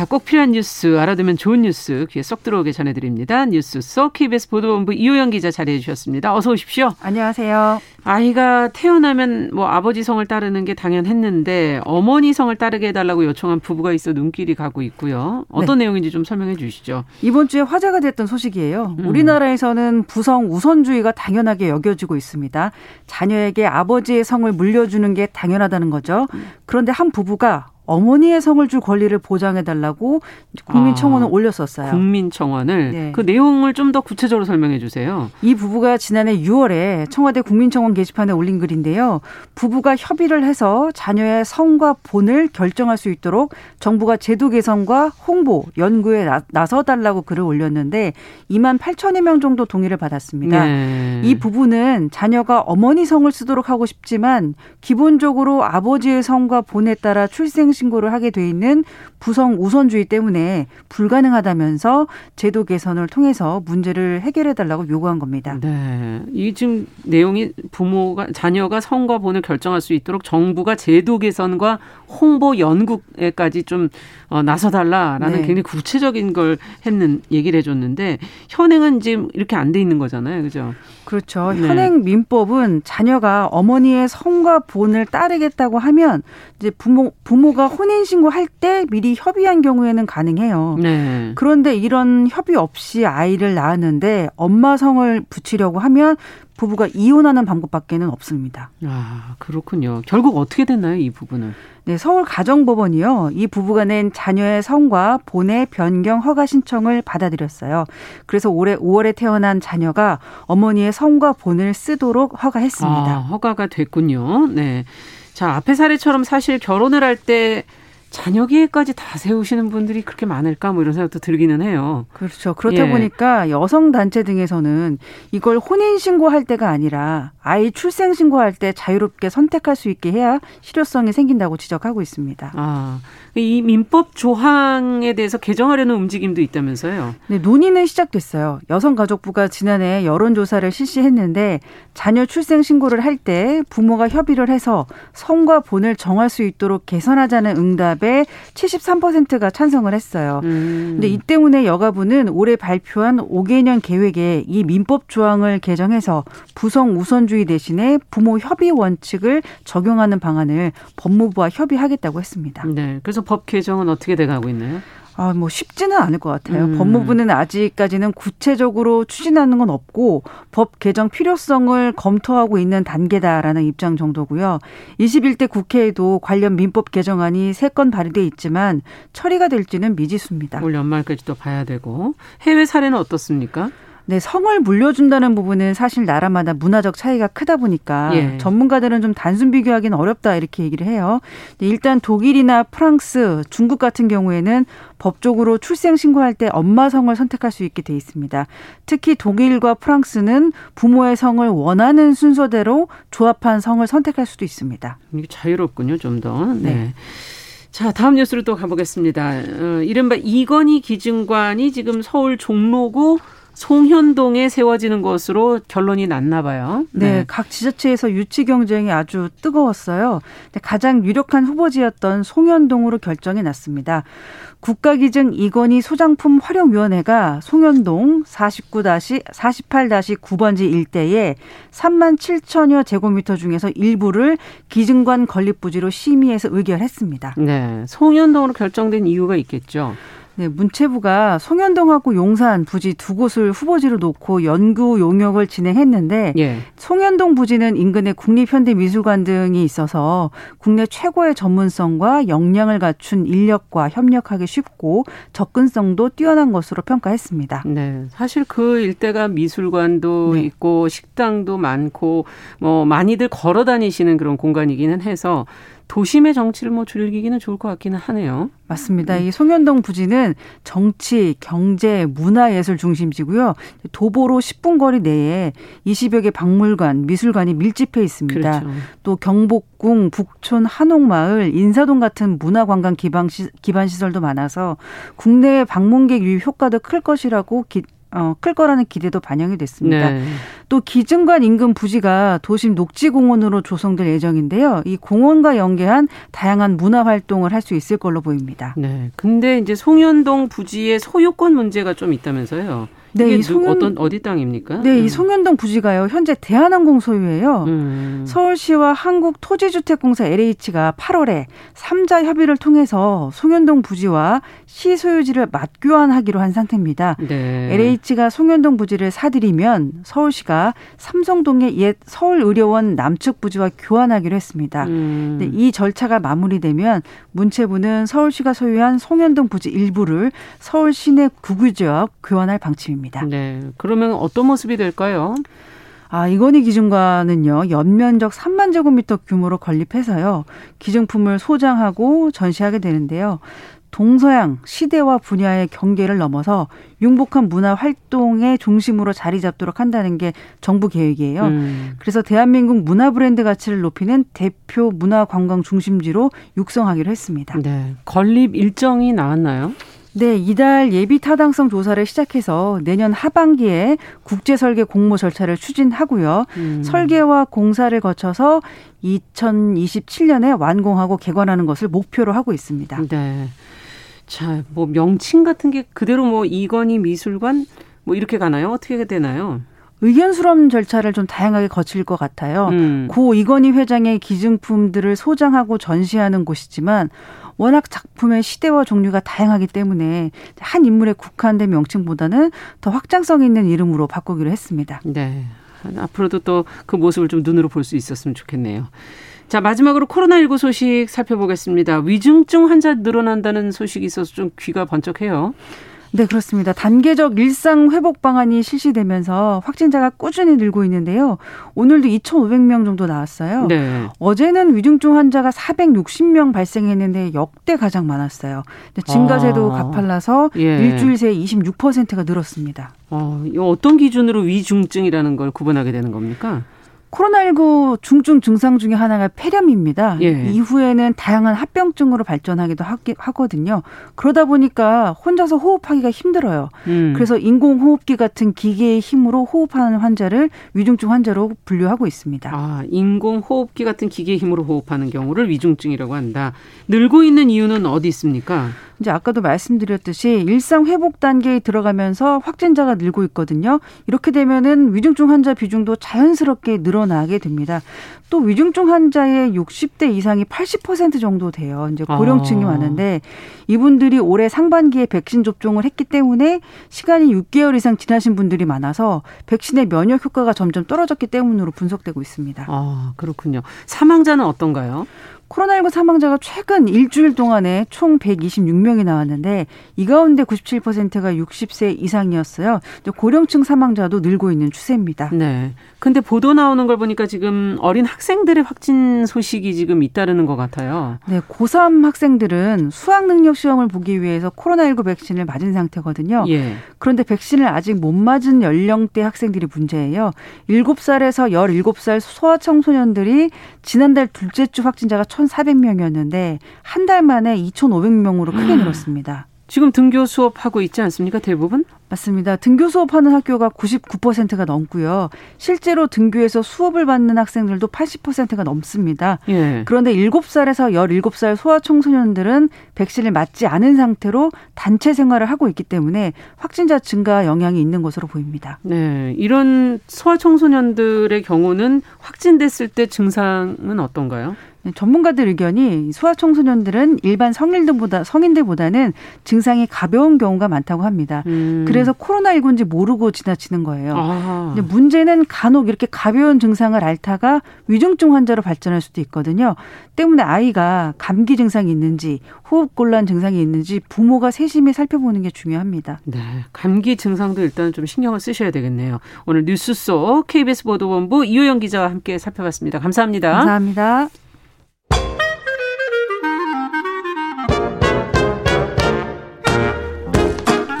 자, 꼭 필요한 뉴스, 알아두면 좋은 뉴스 귀에 쏙 들어오게 전해드립니다. 뉴스 속 KBS 보도본부 이호영 기자 자리해 주셨습니다. 어서 오십시오. 안녕하세요. 아이가 태어나면 뭐 아버지 성을 따르는 게 당연했는데 어머니 성을 따르게 해달라고 요청한 부부가 있어 눈길이 가고 있고요. 어떤 네. 내용인지 좀 설명해 주시죠. 이번 주에 화제가 됐던 소식이에요. 음. 우리나라에서는 부성 우선주의가 당연하게 여겨지고 있습니다. 자녀에게 아버지의 성을 물려주는 게 당연하다는 거죠. 음. 그런데 한 부부가 어머니의 성을 줄 권리를 보장해 달라고 국민청원을 아, 올렸었어요. 국민청원을 네. 그 내용을 좀 더 구체적으로 설명해 주세요. 이 부부가 지난해 6월에 청와대 국민청원 게시판에 올린 글인데요. 부부가 협의를 해서 자녀의 성과 본을 결정할 수 있도록 정부가 제도 개선과 홍보, 연구에 나 서 달라고 글을 올렸는데 2만 8천여 명 정도 동의를 받았습니다. 네. 이 부부는 자녀가 어머니 성을 쓰도록 하고 싶지만 기본적으로 아버지의 성과 본에 따라 출생 신고를 하게 돼 있는 부성 우선주의 때문에 불가능하다면서 제도 개선을 통해서 문제를 해결해 달라고 요구한 겁니다. 네. 이 지금 내용이 부모가 자녀가 성과 본을 결정할 수 있도록 정부가 제도 개선과 홍보 연구에까지 좀 어, 나서 달라라는 네. 굉장히 구체적인 걸 했는 얘기를 해 줬는데 현행은 지금 이렇게 안 돼 있는 거잖아요, 그죠? 그렇죠. 네. 현행 민법은 자녀가 어머니의 성과 본을 따르겠다고 하면 이제 부모 부모가 혼인 신고할 때 미리 협의한 경우에는 가능해요. 네. 그런데 이런 협의 없이 아이를 낳았는데 엄마 성을 붙이려고 하면 부부가 이혼하는 방법밖에는 없습니다. 아, 그렇군요. 결국 어떻게 됐나요, 이 부분은? 네, 서울 가정법원이요. 이 부부가 낸 자녀의 성과 본의 변경 허가 신청을 받아들였어요. 그래서 올해 5월에 태어난 자녀가 어머니의 성과 본을 쓰도록 허가했습니다. 아, 허가가 됐군요. 네. 자, 앞에 사례처럼 사실 결혼을 할때 자녀 계획까지 다 세우시는 분들이 그렇게 많을까 뭐 이런 생각도 들기는 해요. 그렇죠. 그렇다 예. 보니까 여성 단체 등에서는 이걸 혼인 신고할 때가 아니라 아이 출생 신고할 때 자유롭게 선택할 수 있게 해야 실효성이 생긴다고 지적하고 있습니다. 아, 이 민법 조항에 대해서 개정하려는 움직임도 있다면서요? 네, 논의는 시작됐어요. 여성가족부가 지난해 여론조사를 실시했는데 자녀 출생 신고를 할 때 부모가 협의를 해서 성과 본을 정할 수 있도록 개선하자는 응답 에 73%가 찬성을 했어요. 음. 근데 이 때문에 여가부는 올해 발표한 5개년 계획에 이 민법 조항을 개정해서 부성 우선주의 대신에 부모 협의 원칙을 적용하는 방안을 법무부와 협의하겠다고 했습니다. 네. 그래서 법 개정은 어떻게 돼 가고 있나요? 아, 뭐 쉽지는 않을 것 같아요. 음. 법무부는 아직까지는 구체적으로 추진하는 건 없고 법 개정 필요성을 검토하고 있는 단계다라는 입장 정도고요. 21대 국회에도 관련 민법 개정안이 3건 발의돼 있지만 처리가 될지는 미지수입니다. 올 연말까지 도 봐야 되고 해외 사례는 어떻습니까? 네, 성을 물려준다는 부분은 사실 나라마다 문화적 차이가 크다 보니까 예. 전문가들은 좀 단순 비교하기는 어렵다 이렇게 얘기를 해요. 일단 독일이나 프랑스, 중국 같은 경우에는 법적으로 출생 신고할 때 엄마 성을 선택할 수 있게 돼 있습니다. 특히 독일과 프랑스는 부모의 성을 원하는 순서대로 조합한 성을 선택할 수도 있습니다. 이게 자유롭군요, 좀 더. 네. 네. 자, 다음 뉴스로 또 가보겠습니다. 어, 이른바 이건희 기증관이 지금 서울 종로구 송현동에 세워지는 것으로 결론이 났나 봐요. 네, 네. 각 지자체에서 유치 경쟁이 아주 뜨거웠어요. 가장 유력한 후보지였던 송현동으로 결정이 났습니다. 국가기증 이건희 소장품 활용위원회가 송현동 49-48-9번지 일대에 3만 7천여 제곱미터 중에서 일부를 기증관 건립 부지로 심의해서 의결했습니다. 네, 송현동으로 결정된 이유가 있겠죠. 네, 문체부가 송현동하고 용산 부지 두 곳을 후보지로 놓고 연구 용역을 진행했는데 예. 송현동 부지는 인근에 국립현대미술관 등이 있어서 국내 최고의 전문성과 역량을 갖춘 인력과 협력하기 쉽고 접근성도 뛰어난 것으로 평가했습니다. 네, 사실 그 일대가 미술관도 네. 있고 식당도 많고 뭐 많이들 걸어 다니시는 그런 공간이기는 해서 도심의 정치를 뭐 즐기기는 좋을 것 같기는 하네요. 맞습니다. 이 송현동 부지는 정치, 경제, 문화 예술 중심지고요. 도보로 10분 거리 내에 20여 개 박물관, 미술관이 밀집해 있습니다. 그렇죠. 또 경복궁, 북촌, 한옥마을, 인사동 같은 문화관광 기반, 시설도 많아서 국내 방문객 유입 효과도 클 것이라고 기, 어, 클 거라는 기대도 반영이 됐습니다. 네. 또 기증관 인근 부지가 도심 녹지공원으로 조성될 예정인데요. 이 공원과 연계한 다양한 문화 활동을 할 수 있을 걸로 보입니다. 네. 근데 이제 송현동 부지의 소유권 문제가 좀 있다면서요. 네, 이 송현, 어떤 어디 땅입니까? 네, 음. 이 송현동 부지가요. 현재 대한항공 소유예요. 음. 서울시와 한국토지주택공사 LH가 8월에 3자 협의를 통해서 송현동 부지와 시 소유지를 맞교환하기로 한 상태입니다. 네. LH가 송현동 부지를 사들이면 서울시가 삼성동의 옛 서울의료원 남측 부지와 교환하기로 했습니다. 음. 네, 이 절차가 마무리되면 문체부는 서울시가 소유한 송현동 부지 일부를 서울 시내 구구지와 교환할 방침입니다. 있습니다. 네. 그러면 어떤 모습이 될까요? 아, 이건희 기증관은요, 연면적 3만 제곱미터 규모로 건립해서요, 기증품을 소장하고 전시하게 되는데요. 동서양 시대와 분야의 경계를 넘어서 융복한 문화 활동의 중심으로 자리 잡도록 한다는 게 정부 계획이에요. 음. 그래서 대한민국 문화 브랜드 가치를 높이는 대표 문화 관광 중심지로 육성하기로 했습니다. 네. 건립 일정이 나왔나요? 네, 이달 예비 타당성 조사를 시작해서 내년 하반기에 국제 설계 공모 절차를 추진하고요. 음. 설계와 공사를 거쳐서 2027년에 완공하고 개관하는 것을 목표로 하고 있습니다. 네. 자, 뭐 명칭 같은 게 그대로 뭐 이건희 미술관 뭐 이렇게 가나요? 어떻게 되나요? 의견 수렴 절차를 좀 다양하게 거칠 것 같아요. 음. 고 이건희 회장의 기증품들을 소장하고 전시하는 곳이지만 워낙 작품의 시대와 종류가 다양하기 때문에 한 인물에 국한된 명칭보다는 더 확장성 있는 이름으로 바꾸기로 했습니다. 네. 앞으로도 또 그 모습을 좀 눈으로 볼 수 있었으면 좋겠네요. 자, 마지막으로 코로나19 소식 살펴보겠습니다. 위중증 환자 늘어난다는 소식이 있어서 좀 귀가 번쩍해요. 네, 그렇습니다. 단계적 일상 회복 방안이 실시되면서 확진자가 꾸준히 늘고 있는데요. 오늘도 2,500명 정도 나왔어요. 네. 어제는 위중증 환자가 460명 발생했는데 역대 가장 많았어요. 증가세도 아. 가팔라서 예. 일주일 새에 26%가 늘었습니다. 어, 어떤 기준으로 위중증이라는 걸 구분하게 되는 겁니까? 코로나19 중증 증상 중에 하나가 폐렴입니다. 예. 이후에는 다양한 합병증으로 발전하기도 하거든요. 그러다 보니까 혼자서 호흡하기가 힘들어요. 음. 그래서 인공호흡기 같은 기계의 힘으로 호흡하는 환자를 위중증 환자로 분류하고 있습니다. 아, 인공호흡기 같은 기계의 힘으로 호흡하는 경우를 위중증이라고 한다. 늘고 있는 이유는 어디 있습니까? 이제 아까도 말씀드렸듯이 일상 회복 단계에 들어가면서 확진자가 늘고 있거든요. 이렇게 되면은 위중증 환자 비중도 자연스럽게 늘어나게 됩니다. 또 위중증 환자의 60대 이상이 80% 정도 돼요. 이제 고령층이 아. 많은데 이분들이 올해 상반기에 백신 접종을 했기 때문에 시간이 6개월 이상 지나신 분들이 많아서 백신의 면역 효과가 점점 떨어졌기 때문으로 분석되고 있습니다. 아, 그렇군요. 사망자는 어떤가요? 코로나19 사망자가 최근 일주일 동안에 총 126명이 나왔는데 이 가운데 97%가 60세 이상이었어요. 고령층 사망자도 늘고 있는 추세입니다. 네. 근데 보도 나오는 걸 보니까 지금 어린 학생들의 확진 소식이 지금 잇따르는 것 같아요. 네, 고3 학생들은 수학 능력 시험을 보기 위해서 코로나19 백신을 맞은 상태거든요. 예. 그런데 백신을 아직 못 맞은 연령대 학생들이 문제예요. 7살에서 17살 소아청소년들이 지난달 둘째 주 확진자가 1,400명이었는데 한 달 만에 2,500명으로 크게 늘었습니다. 지금 등교 수업하고 있지 않습니까? 대부분? 맞습니다. 등교 수업하는 학교가 99%가 넘고요. 실제로 등교해서 수업을 받는 학생들도 80%가 넘습니다. 예. 그런데 7살에서 17살 소아 청소년들은 백신을 맞지 않은 상태로 단체 생활을 하고 있기 때문에 확진자 증가 영향이 있는 것으로 보입니다. 네. 이런 소아 청소년들의 경우는 확진됐을 때 증상은 어떤가요? 네, 전문가들 의견이 소아청소년들은 일반 성인들보다 성인들보다는 증상이 가벼운 경우가 많다고 합니다. 음. 그래서 코로나19인지 모르고 지나치는 거예요. 아. 문제는 간혹 이렇게 가벼운 증상을 앓다가 위중증 환자로 발전할 수도 있거든요. 때문에 아이가 감기 증상이 있는지 호흡곤란 증상이 있는지 부모가 세심히 살펴보는 게 중요합니다. 네, 감기 증상도 일단 좀 신경을 쓰셔야 되겠네요. 오늘 뉴스 속 KBS 보도본부 이호영 기자와 함께 살펴봤습니다. 감사합니다. 감사합니다.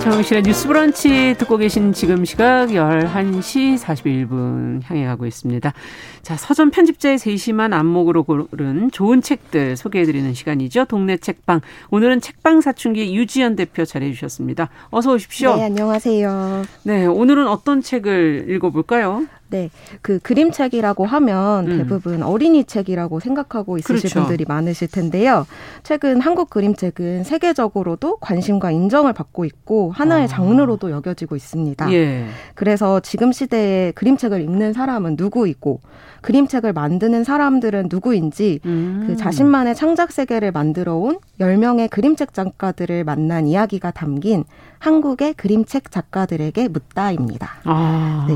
정용실의 뉴스 브런치 듣고 계신 지금 시각 11시 41분 향해 가고 있습니다. 자, 서점 편집자의 세심한 안목으로 고른 좋은 책들 소개해드리는 시간이죠. 동네 책방. 오늘은 책방 사춘기 유지연 대표 자리해 주셨습니다. 어서 오십시오. 네, 안녕하세요. 네, 오늘은 어떤 책을 읽어볼까요? 네, 그 그림책이라고 하면 음. 대부분 어린이 책이라고 생각하고 있으실 그렇죠. 분들이 많으실 텐데요. 최근 한국 그림책은 세계적으로도 관심과 인정을 받고 있고 하나의 아. 장르로도 여겨지고 있습니다. 예. 그래서 지금 시대에 그림책을 읽는 사람은 누구이고 그림책을 만드는 사람들은 누구인지 음. 그 자신만의 창작 세계를 만들어 온 10명의 그림책 작가들을 만난 이야기가 담긴 한국의 그림책 작가들에게 묻다입니다. 아. 네.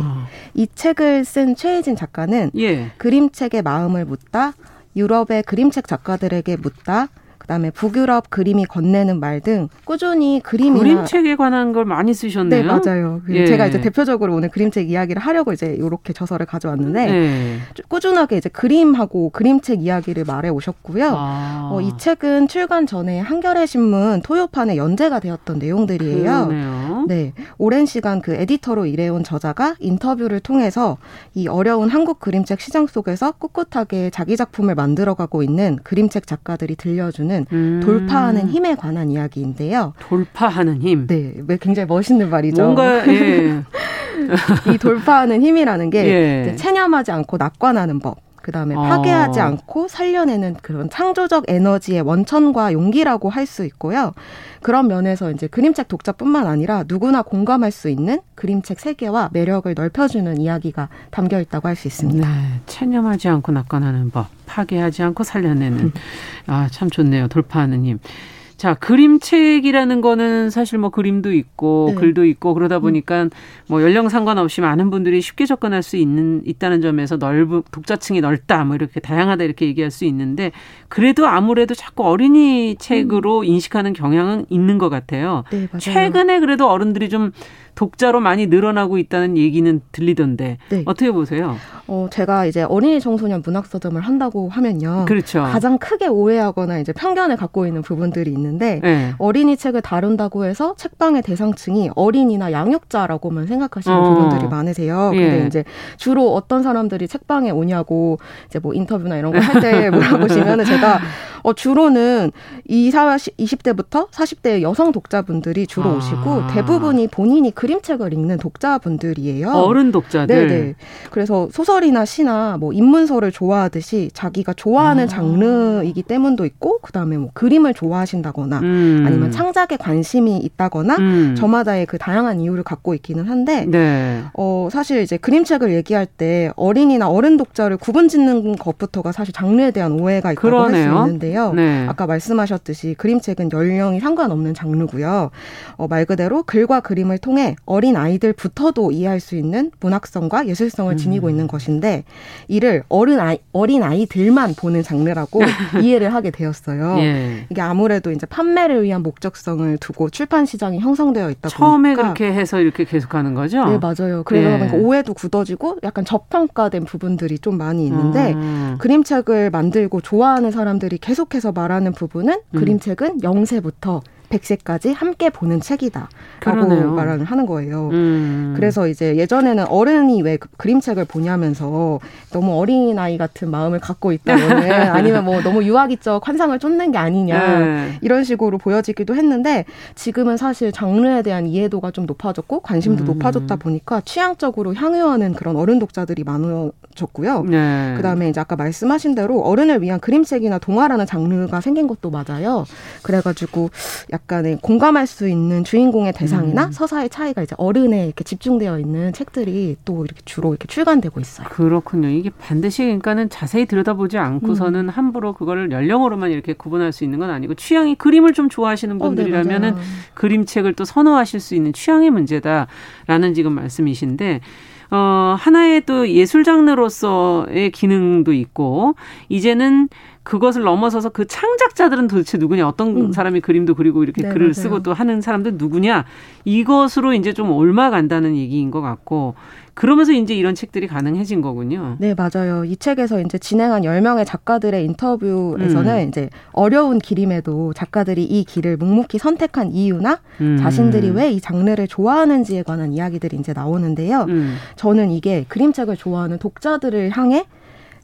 이 책을 쓴 최혜진 작가는 예. 그림책의 마음을 묻다, 유럽의 그림책 작가들에게 묻다, 그다음에 북유럽 그림이 건네는 말 등 꾸준히 그림이나 그림책에 관한 걸 많이 쓰셨네요. 네, 맞아요. 예. 제가 이제 대표적으로 오늘 그림책 이야기를 하려고 이제 이렇게 저서를 가져왔는데 예. 꾸준하게 이제 그림하고 그림책 이야기를 말해 오셨고요. 아. 어, 이 책은 출간 전에 한겨레 신문 토요판에 연재가 되었던 내용들이에요. 그러네요. 네, 오랜 시간 그 에디터로 일해온 저자가 인터뷰를 통해서 이 어려운 한국 그림책 시장 속에서 꿋꿋하게 자기 작품을 만들어가고 있는 그림책 작가들이 들려주는 보면은 음. 돌파하는 힘에 관한 이야기인데요. 돌파하는 힘. 네, 굉장히 멋있는 말이죠. 뭔가 예. 이 돌파하는 힘이라는 게 예. 체념하지 않고 낙관하는 법. 그 다음에 파괴하지 어. 않고 살려내는 그런 창조적 에너지의 원천과 용기라고 할 수 있고요. 그런 면에서 이제 그림책 독자뿐만 아니라 누구나 공감할 수 있는 그림책 세계와 매력을 넓혀주는 이야기가 담겨 있다고 할 수 있습니다. 네, 체념하지 않고 낙관하는 법, 파괴하지 않고 살려내는 음. 아참 좋네요. 돌파하는 힘. 자, 그림책이라는 거는 사실 뭐 그림도 있고 네. 글도 있고 그러다 음. 보니까 뭐 연령 상관없이 많은 분들이 쉽게 접근할 수 있는 있다는 점에서 넓은 독자층이 넓다 뭐 이렇게 다양하다 이렇게 얘기할 수 있는데 그래도 아무래도 자꾸 어린이 책으로 음. 인식하는 경향은 있는 것 같아요. 네, 맞아요. 최근에 그래도 어른들이 좀 독자로 많이 늘어나고 있다는 얘기는 들리던데 네. 어떻게 보세요? 어, 제가 이제 어린이 청소년 문학 서점을 한다고 하면요. 그렇죠. 가장 크게 오해하거나 이제 편견을 갖고 있는 부분들이 있는데 네. 어린이 책을 다룬다고 해서 책방의 대상층이 어린이나 양육자라고만 생각하시는 어. 부분들이 많으세요. 근데 예. 이제 주로 어떤 사람들이 책방에 오냐고 이제 뭐 인터뷰나 이런 거 할 때 물어보시면은 제가 어, 주로는 20, 20대부터 40대 여성 독자분들이 주로 아. 오시고 대부분이 본인이 그림책을 읽는 독자분들이에요. 어른 독자들. 네네. 그래서 소설이나 시나 뭐 인문서를 좋아하듯이 자기가 좋아하는 아. 장르이기 때문도 있고 그다음에 뭐 그림을 좋아하신다거나 음. 아니면 창작에 관심이 있다거나 음. 저마다의 그 다양한 이유를 갖고 있기는 한데 네. 어 사실 이제 그림책을 얘기할 때 어린이나 어른 독자를 구분짓는 것부터가 사실 장르에 대한 오해가 있다고 할 수 있는데요. 네. 아까 말씀하셨듯이 그림책은 연령이 상관없는 장르고요. 어, 말 그대로 글과 그림을 통해 어린 아이들부터도 이해할 수 있는 문학성과 예술성을 지니고 음. 있는 것인데 이를 어른 아이 어린 아이들만 보는 장르라고 이해를 하게 되었어요. 예. 이게 아무래도 이제 판매를 위한 목적성을 두고 출판 시장이 형성되어 있다 처음에 보니까 처음에 그렇게 해서 이렇게 계속하는 거죠. 네 맞아요. 그래서 예. 그러니까 오해도 굳어지고 약간 저평가된 부분들이 좀 많이 있는데 음. 그림책을 만들고 좋아하는 사람들이 계속해서 말하는 부분은 음. 그림책은 0세부터 100세까지 함께 보는 책이다라고 그러네요. 말을 하는 거예요. 음. 그래서 이제 예전에는 어른이 왜그 그림책을 보냐면서 너무 어린 아이 같은 마음을 갖고 있다거나 아니면 뭐 너무 유아기적 환상을 쫓는 게 아니냐 네. 이런 식으로 보여지기도 했는데 지금은 사실 장르에 대한 이해도가 좀 높아졌고 관심도 음. 높아졌다 보니까 취향적으로 향유하는 그런 어른 독자들이 많아졌고요. 네. 그다음에 이제 아까 말씀하신 대로 어른을 위한 그림책이나 동화라는 장르가 생긴 것도 맞아요. 그래가지고 약 약간의 공감할 수 있는 주인공의 대상이나 음. 서사의 차이가 이제 어른에 이렇게 집중되어 있는 책들이 또 이렇게 주로 이렇게 출간되고 있어요. 그렇군요. 이게 반드시 그러니까는 자세히 들여다보지 않고서는 음. 함부로 그거를 연령으로만 이렇게 구분할 수 있는 건 아니고 취향이 그림을 좀 좋아하시는 분들이라면은 어, 네, 그림책을 또 선호하실 수 있는 취향의 문제다라는 지금 말씀이신데 어, 하나의 또 예술 장르로서의 기능도 있고, 이제는 그것을 넘어서서 그 창작자들은 도대체 누구냐, 어떤 음. 사람이 그림도 그리고 이렇게 네, 글을 맞아요. 쓰고 또 하는 사람들 누구냐, 이것으로 이제 좀 옮아간다는 얘기인 것 같고, 그러면서 이제 이런 책들이 가능해진 거군요. 네, 맞아요. 이 책에서 이제 진행한 10명의 작가들의 인터뷰에서는 음. 이제 어려운 길임에도 작가들이 이 길을 묵묵히 선택한 이유나 음. 자신들이 왜 이 장르를 좋아하는지에 관한 이야기들이 이제 나오는데요. 음. 저는 이게 그림책을 좋아하는 독자들을 향해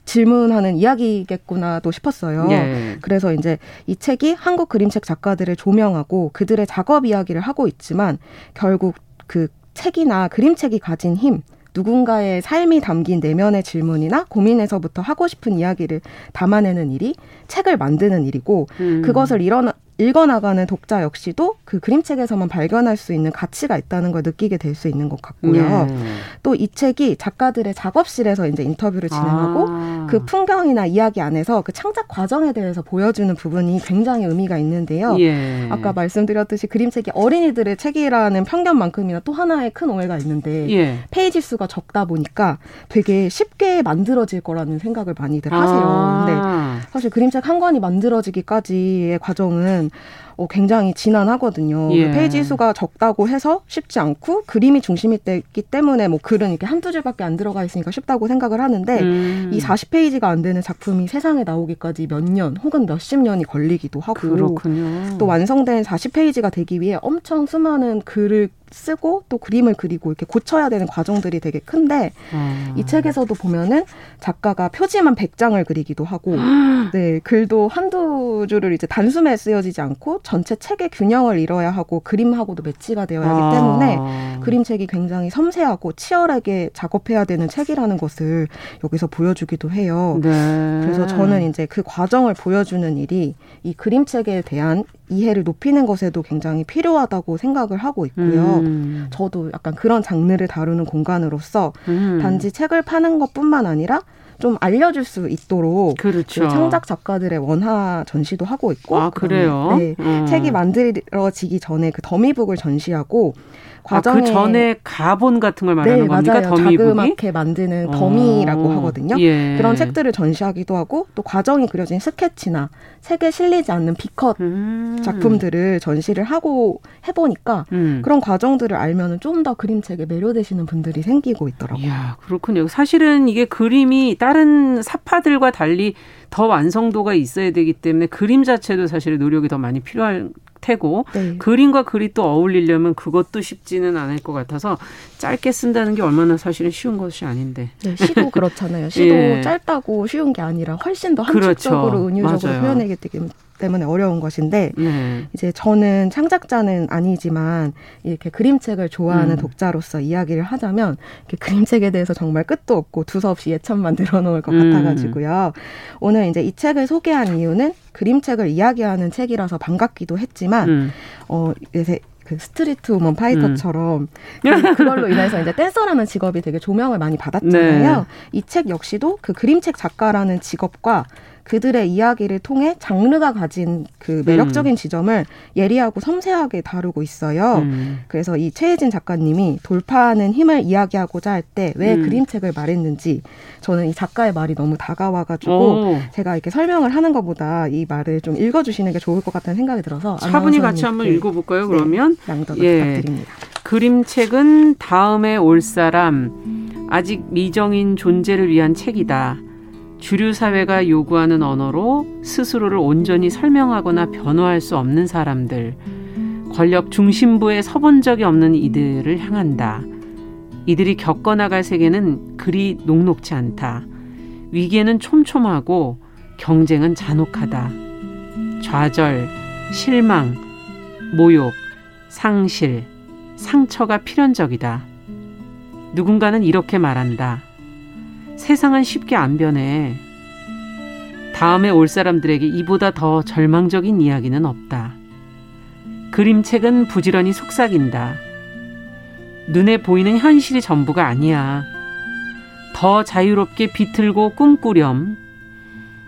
질문하는 이야기겠구나도 싶었어요. 예. 그래서 이제 이 책이 한국 그림책 작가들을 조명하고 그들의 작업 이야기를 하고 있지만 결국 그 책이나 그림책이 가진 힘, 누군가의 삶이 담긴 내면의 질문이나 고민에서부터 하고 싶은 이야기를 담아내는 일이 책을 만드는 일이고 음. 그것을 일어나 읽어나가는 독자 역시도 그 그림책에서만 발견할 수 있는 가치가 있다는 걸 느끼게 될 수 있는 것 같고요. 네. 또이 책이 작가들의 작업실에서 이제 인터뷰를 진행하고 아. 그 풍경이나 이야기 안에서 그 창작 과정에 대해서 보여주는 부분이 굉장히 의미가 있는데요. 예. 아까 말씀드렸듯이 그림책이 어린이들의 책이라는 편견만큼이나 또 하나의 큰 오해가 있는데 예. 페이지 수가 적다 보니까 되게 쉽게 만들어질 거라는 생각을 많이들 하세요. 아. 근데 사실 그림책 한 권이 만들어지기까지의 과정은 어, 굉장히 지난하거든요. 예. 그 페이지 수가 적다고 해서 쉽지 않고 그림이 중심이 됐기 때문에 뭐 글은 이렇게 한두 줄밖에 안 들어가 있으니까 쉽다고 생각을 하는데 음. 이 40페이지가 안 되는 작품이 세상에 나오기까지 몇 년 혹은 몇십 년이 걸리기도 하고 그렇군요. 또 완성된 40페이지가 되기 위해 엄청 수많은 글을 쓰고 또 그림을 그리고 이렇게 고쳐야 되는 과정들이 되게 큰데 음. 이 책에서도 보면은 작가가 표지만 100장을 그리기도 하고 네, 글도 한두 줄을 이제 단숨에 쓰여지지 않고 전체 책의 균형을 이뤄야 하고 그림하고도 매치가 되어야 하기 아. 때문에 그림책이 굉장히 섬세하고 치열하게 작업해야 되는 책이라는 것을 여기서 보여주기도 해요. 네. 그래서 저는 이제 그 과정을 보여주는 일이 이 그림책에 대한 이해를 높이는 것에도 굉장히 필요하다고 생각을 하고 있고요. 음. 저도 약간 그런 장르를 다루는 공간으로서 음. 단지 책을 파는 것뿐만 아니라 좀 알려줄 수 있도록 그렇죠. 그 창작 작가들의 원화 전시도 하고 있고 아 그래요? 네, 음. 책이 만들어지기 전에 그 더미북을 전시하고 과정에 아, 그 전에 가본 같은 걸 말하는 네, 겁니까? 맞아요. 더미북이? 자그맣게 만드는 더미라고 어. 하거든요. 예. 그런 책들을 전시하기도 하고 또 과정이 그려진 스케치나 책에 실리지 않는 비컷 음. 작품들을 전시를 하고 해보니까 음. 그런 과정들을 알면은 좀 더 그림책에 매료되시는 분들이 생기고 있더라고요. 이야, 그렇군요. 사실은 이게 그림이 다른 사파들과 달리 더 완성도가 있어야 되기 때문에 그림 자체도 사실 노력이 더 많이 필요할 테고 네. 그림과 글이 또 어울리려면 그것도 쉽지는 않을 것 같아서 짧게 쓴다는 게 얼마나 사실은 쉬운 것이 아닌데. 네, 시도 그렇잖아요. 시도 예. 짧다고 쉬운 게 아니라 훨씬 더 함축적으로 그렇죠. 은유적으로 표현하기 때문에 어려운 것인데 네. 이제 저는 창작자는 아니지만 이렇게 그림책을 좋아하는 음. 독자로서 이야기를 하자면 그림책에 대해서 정말 끝도 없고 두서없이 예천만 늘어놓을 것 음. 같아가지고요. 오늘 이제 이 책을 소개한 이유는 그림책을 이야기하는 책이라서 반갑기도 했지만 음. 어 이제 그 스트리트 우먼 파이터처럼 음. 그걸로 인해서 이제 댄서라는 직업이 되게 조명을 많이 받았잖아요. 네. 이책 역시도 그 그림책 작가라는 직업과 그들의 이야기를 통해 장르가 가진 그 매력적인 음. 지점을 예리하고 섬세하게 다루고 있어요. 음. 그래서 이 최혜진 작가님이 돌파하는 힘을 이야기하고자 할 때왜 음. 그림책을 말했는지 저는 이 작가의 말이 너무 다가와가지고 오. 제가 이렇게 설명을 하는 것보다 이 말을 좀 읽어주시는 게 좋을 것 같다는 생각이 들어서 차분히 같이 한번 네. 읽어볼까요? 그러면 네, 양덕을 예. 부탁드립니다. 그림책은 다음에 올 사람 아직 미정인 존재를 위한 책이다. 주류 사회가 요구하는 언어로 스스로를 온전히 설명하거나 변호할 수 없는 사람들, 권력 중심부에 서본 적이 없는 이들을 향한다. 이들이 겪어나갈 세계는 그리 녹록지 않다. 위기에는 촘촘하고 경쟁은 잔혹하다. 좌절, 실망, 모욕, 상실, 상처가 필연적이다. 누군가는 이렇게 말한다. 세상은 쉽게 안 변해. 다음에 올 사람들에게 이보다 더 절망적인 이야기는 없다. 그림책은 부지런히 속삭인다. 눈에 보이는 현실이 전부가 아니야. 더 자유롭게 비틀고 꿈꾸렴.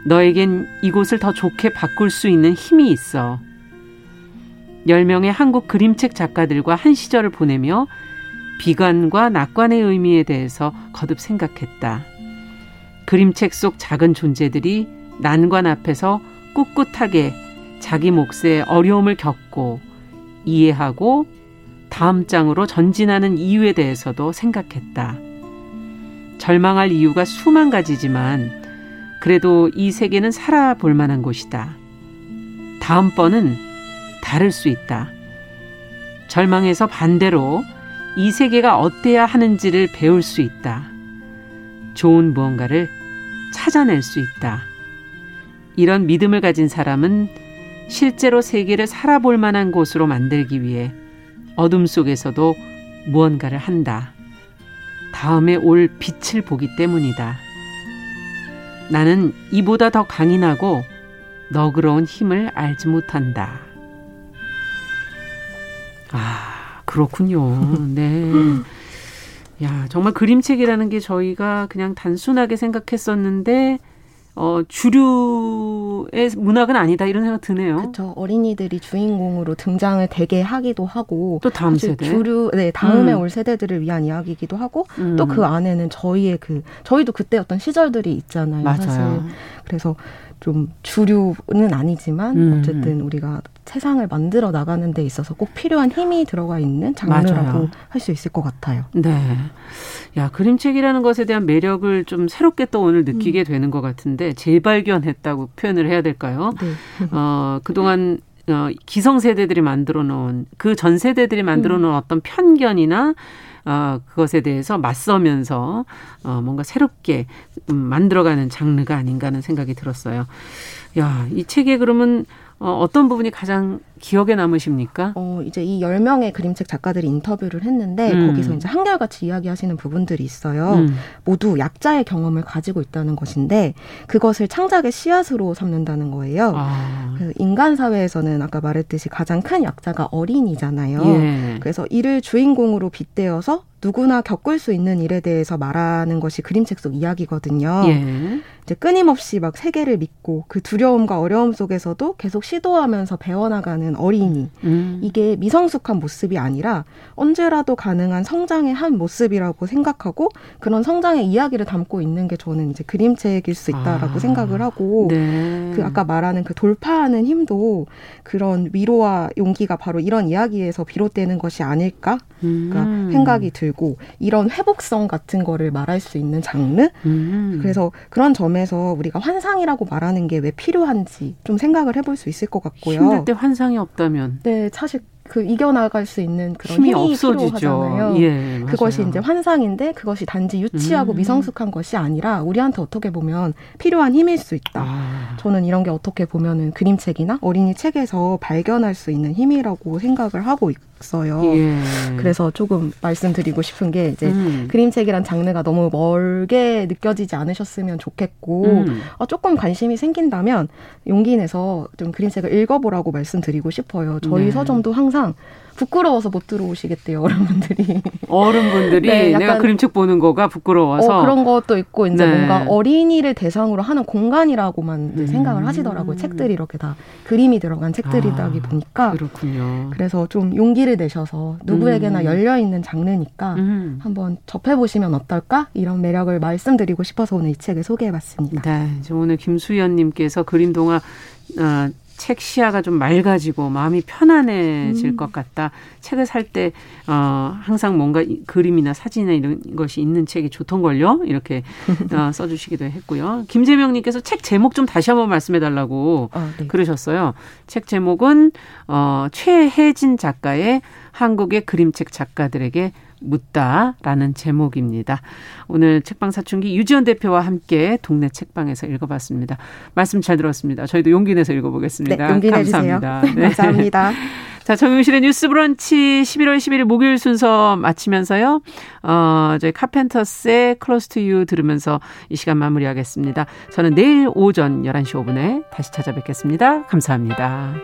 너에겐 이곳을 더 좋게 바꿀 수 있는 힘이 있어. 10명의 한국 그림책 작가들과 한 시절을 보내며 비관과 낙관의 의미에 대해서 거듭 생각했다. 그림책 속 작은 존재들이 난관 앞에서 꿋꿋하게 자기 몫의 어려움을 겪고 이해하고 다음 장으로 전진하는 이유에 대해서도 생각했다. 절망할 이유가 수만 가지지만 그래도 이 세계는 살아볼 만한 곳이다. 다음번은 다를 수 있다. 절망해서 반대로 이 세계가 어때야 하는지를 배울 수 있다. 좋은 무언가를 찾아낼 수 있다. 이런 믿음을 가진 사람은 실제로 세계를 살아볼 만한 곳으로 만들기 위해 어둠 속에서도 무언가를 한다. 다음에 올 빛을 보기 때문이다. 나는 이보다 더 강인하고 너그러운 힘을 알지 못한다. 아, 그렇군요. 네. 야, 정말 그림책이라는 게 저희가 그냥 단순하게 생각했었는데 어, 주류의 문학은 아니다 이런 생각 드네요. 그렇죠. 어린이들이 주인공으로 등장을 되게 하기도 하고 또 다음 세대 주류 네 다음에 음. 올 세대들을 위한 이야기이기도 하고 음. 또그 안에는 저희의 그 저희도 그때 어떤 시절들이 있잖아요. 맞아요. 사실 그래서 좀 주류는 아니지만 음. 어쨌든 우리가 세상을 만들어 나가는 데 있어서 꼭 필요한 힘이 들어가 있는 장르라고 할 수 있을 것 같아요. 네. 야, 그림책이라는 것에 대한 매력을 좀 새롭게 또 오늘 느끼게 음. 되는 것 같은데 재발견했다고 표현을 해야 될까요? 네. 어, 그동안 어, 기성세대들이 만들어 놓은 그 전 세대들이 만들어 놓은 음. 어떤 편견이나 어, 그것에 대해서 맞서면서 어, 뭔가 새롭게 음, 만들어가는 장르가 아닌가 하는 생각이 들었어요. 야, 이 책에 그러면 어, 어떤 부분이 가장 기억에 남으십니까? 어, 이제 이 열명의 그림책 작가들이 인터뷰를 했는데 음. 거기서 이제 한결같이 이야기하시는 부분들이 있어요. 음. 모두 약자의 경험을 가지고 있다는 것인데 그것을 창작의 씨앗으로 삼는다는 거예요. 아. 그 인간 사회에서는 아까 말했듯이 가장 큰 약자가 어린이잖아요. 예. 그래서 이를 주인공으로 빗대어서 누구나 겪을 수 있는 일에 대해서 말하는 것이 그림책 속 이야기거든요. 예. 이제 끊임없이 막 세계를 믿고 그 두려움과 어려움 속에서도 계속 시도하면서 배워나가는 어린이. 음. 이게 미성숙한 모습이 아니라 언제라도 가능한 성장의 한 모습이라고 생각하고 그런 성장의 이야기를 담고 있는 게 저는 이제 그림책일 수 있다라고 아. 생각을 하고 네. 그 아까 말하는 그 돌파하는 힘도 그런 위로와 용기가 바로 이런 이야기에서 비롯되는 것이 아닐까 음. 생각이 들 들고 이런 회복성 같은 거를 말할 수 있는 장르. 음. 그래서 그런 점에 서 우리가 환상이라고 말하는 게 왜 필요한지 좀 생각을 해볼 수 있을 것 같고요. 힘들 때 환상이 없다면. 네, 사실 그 이겨나갈 수 있는 그런 힘이, 힘이 필요하잖아요. 예, 그것이 이제 환상인데 그것이 단지 유치하고 음. 미성숙한 것이 아니라 우리한테 어떻게 보면 필요한 힘일 수 있다. 아. 저는 이런 게 어떻게 보면은 그림책이나 어린이 책에서 발견할 수 있는 힘이라고 생각을 하고 있 어요. 예. 그래서 조금 말씀드리고 싶은 게 이제 음. 그림책이란 장르가 너무 멀게 느껴지지 않으셨으면 좋겠고 음. 어, 조금 관심이 생긴다면 용기 내서 좀 그림책을 읽어보라고 말씀드리고 싶어요. 저희 네. 서점도 항상 부끄러워서 못 들어오시겠대요 어른분들이. 어른분들이 네, 내가 그림책 보는 거가 부끄러워서 어, 그런 것도 있고 이제 네. 뭔가 어린이를 대상으로 하는 공간이라고만 음. 생각을 하시더라고요. 책들이 이렇게 다 그림이 들어간 책들이다 아, 보니까 그렇군요. 그래서 좀 용기를 내셔서 누구에게나 음. 열려 있는 장르니까 음. 한번 접해 보시면 어떨까 이런 매력을 말씀드리고 싶어서 오늘 이 책을 소개해봤습니다. 네, 오늘 김수연님께서 그림 동화 어, 책 시야가 좀 맑아지고 마음이 편안해질 음. 것 같다. 책을 살 때 어, 항상 뭔가 그림이나 사진이나 이런 것이 있는 책이 좋던 걸요. 이렇게 어, 써주시기도 했고요. 김재명님께서 책 제목 좀 다시 한번 말씀해달라고 어, 네. 그러셨어요. 책 제목은 어, 최혜진 작가의 한국의 그림책 작가들에게 묻다라는 제목입니다. 오늘 책방 사춘기 유지현 대표와 함께 동네 책방에서 읽어봤습니다. 말씀 잘 들었습니다. 저희도 용기 내서 읽어보겠습니다. 네, 용기 감사합니다. 네. 감사합니다. 자, 정용실의 뉴스 브런치 11월 11일 목요일 순서 마치면서요. 어, 저희 카펜터스의 Close to You 들으면서 이 시간 마무리하겠습니다. 저는 내일 오전 11시 5분에 다시 찾아뵙겠습니다. 감사합니다.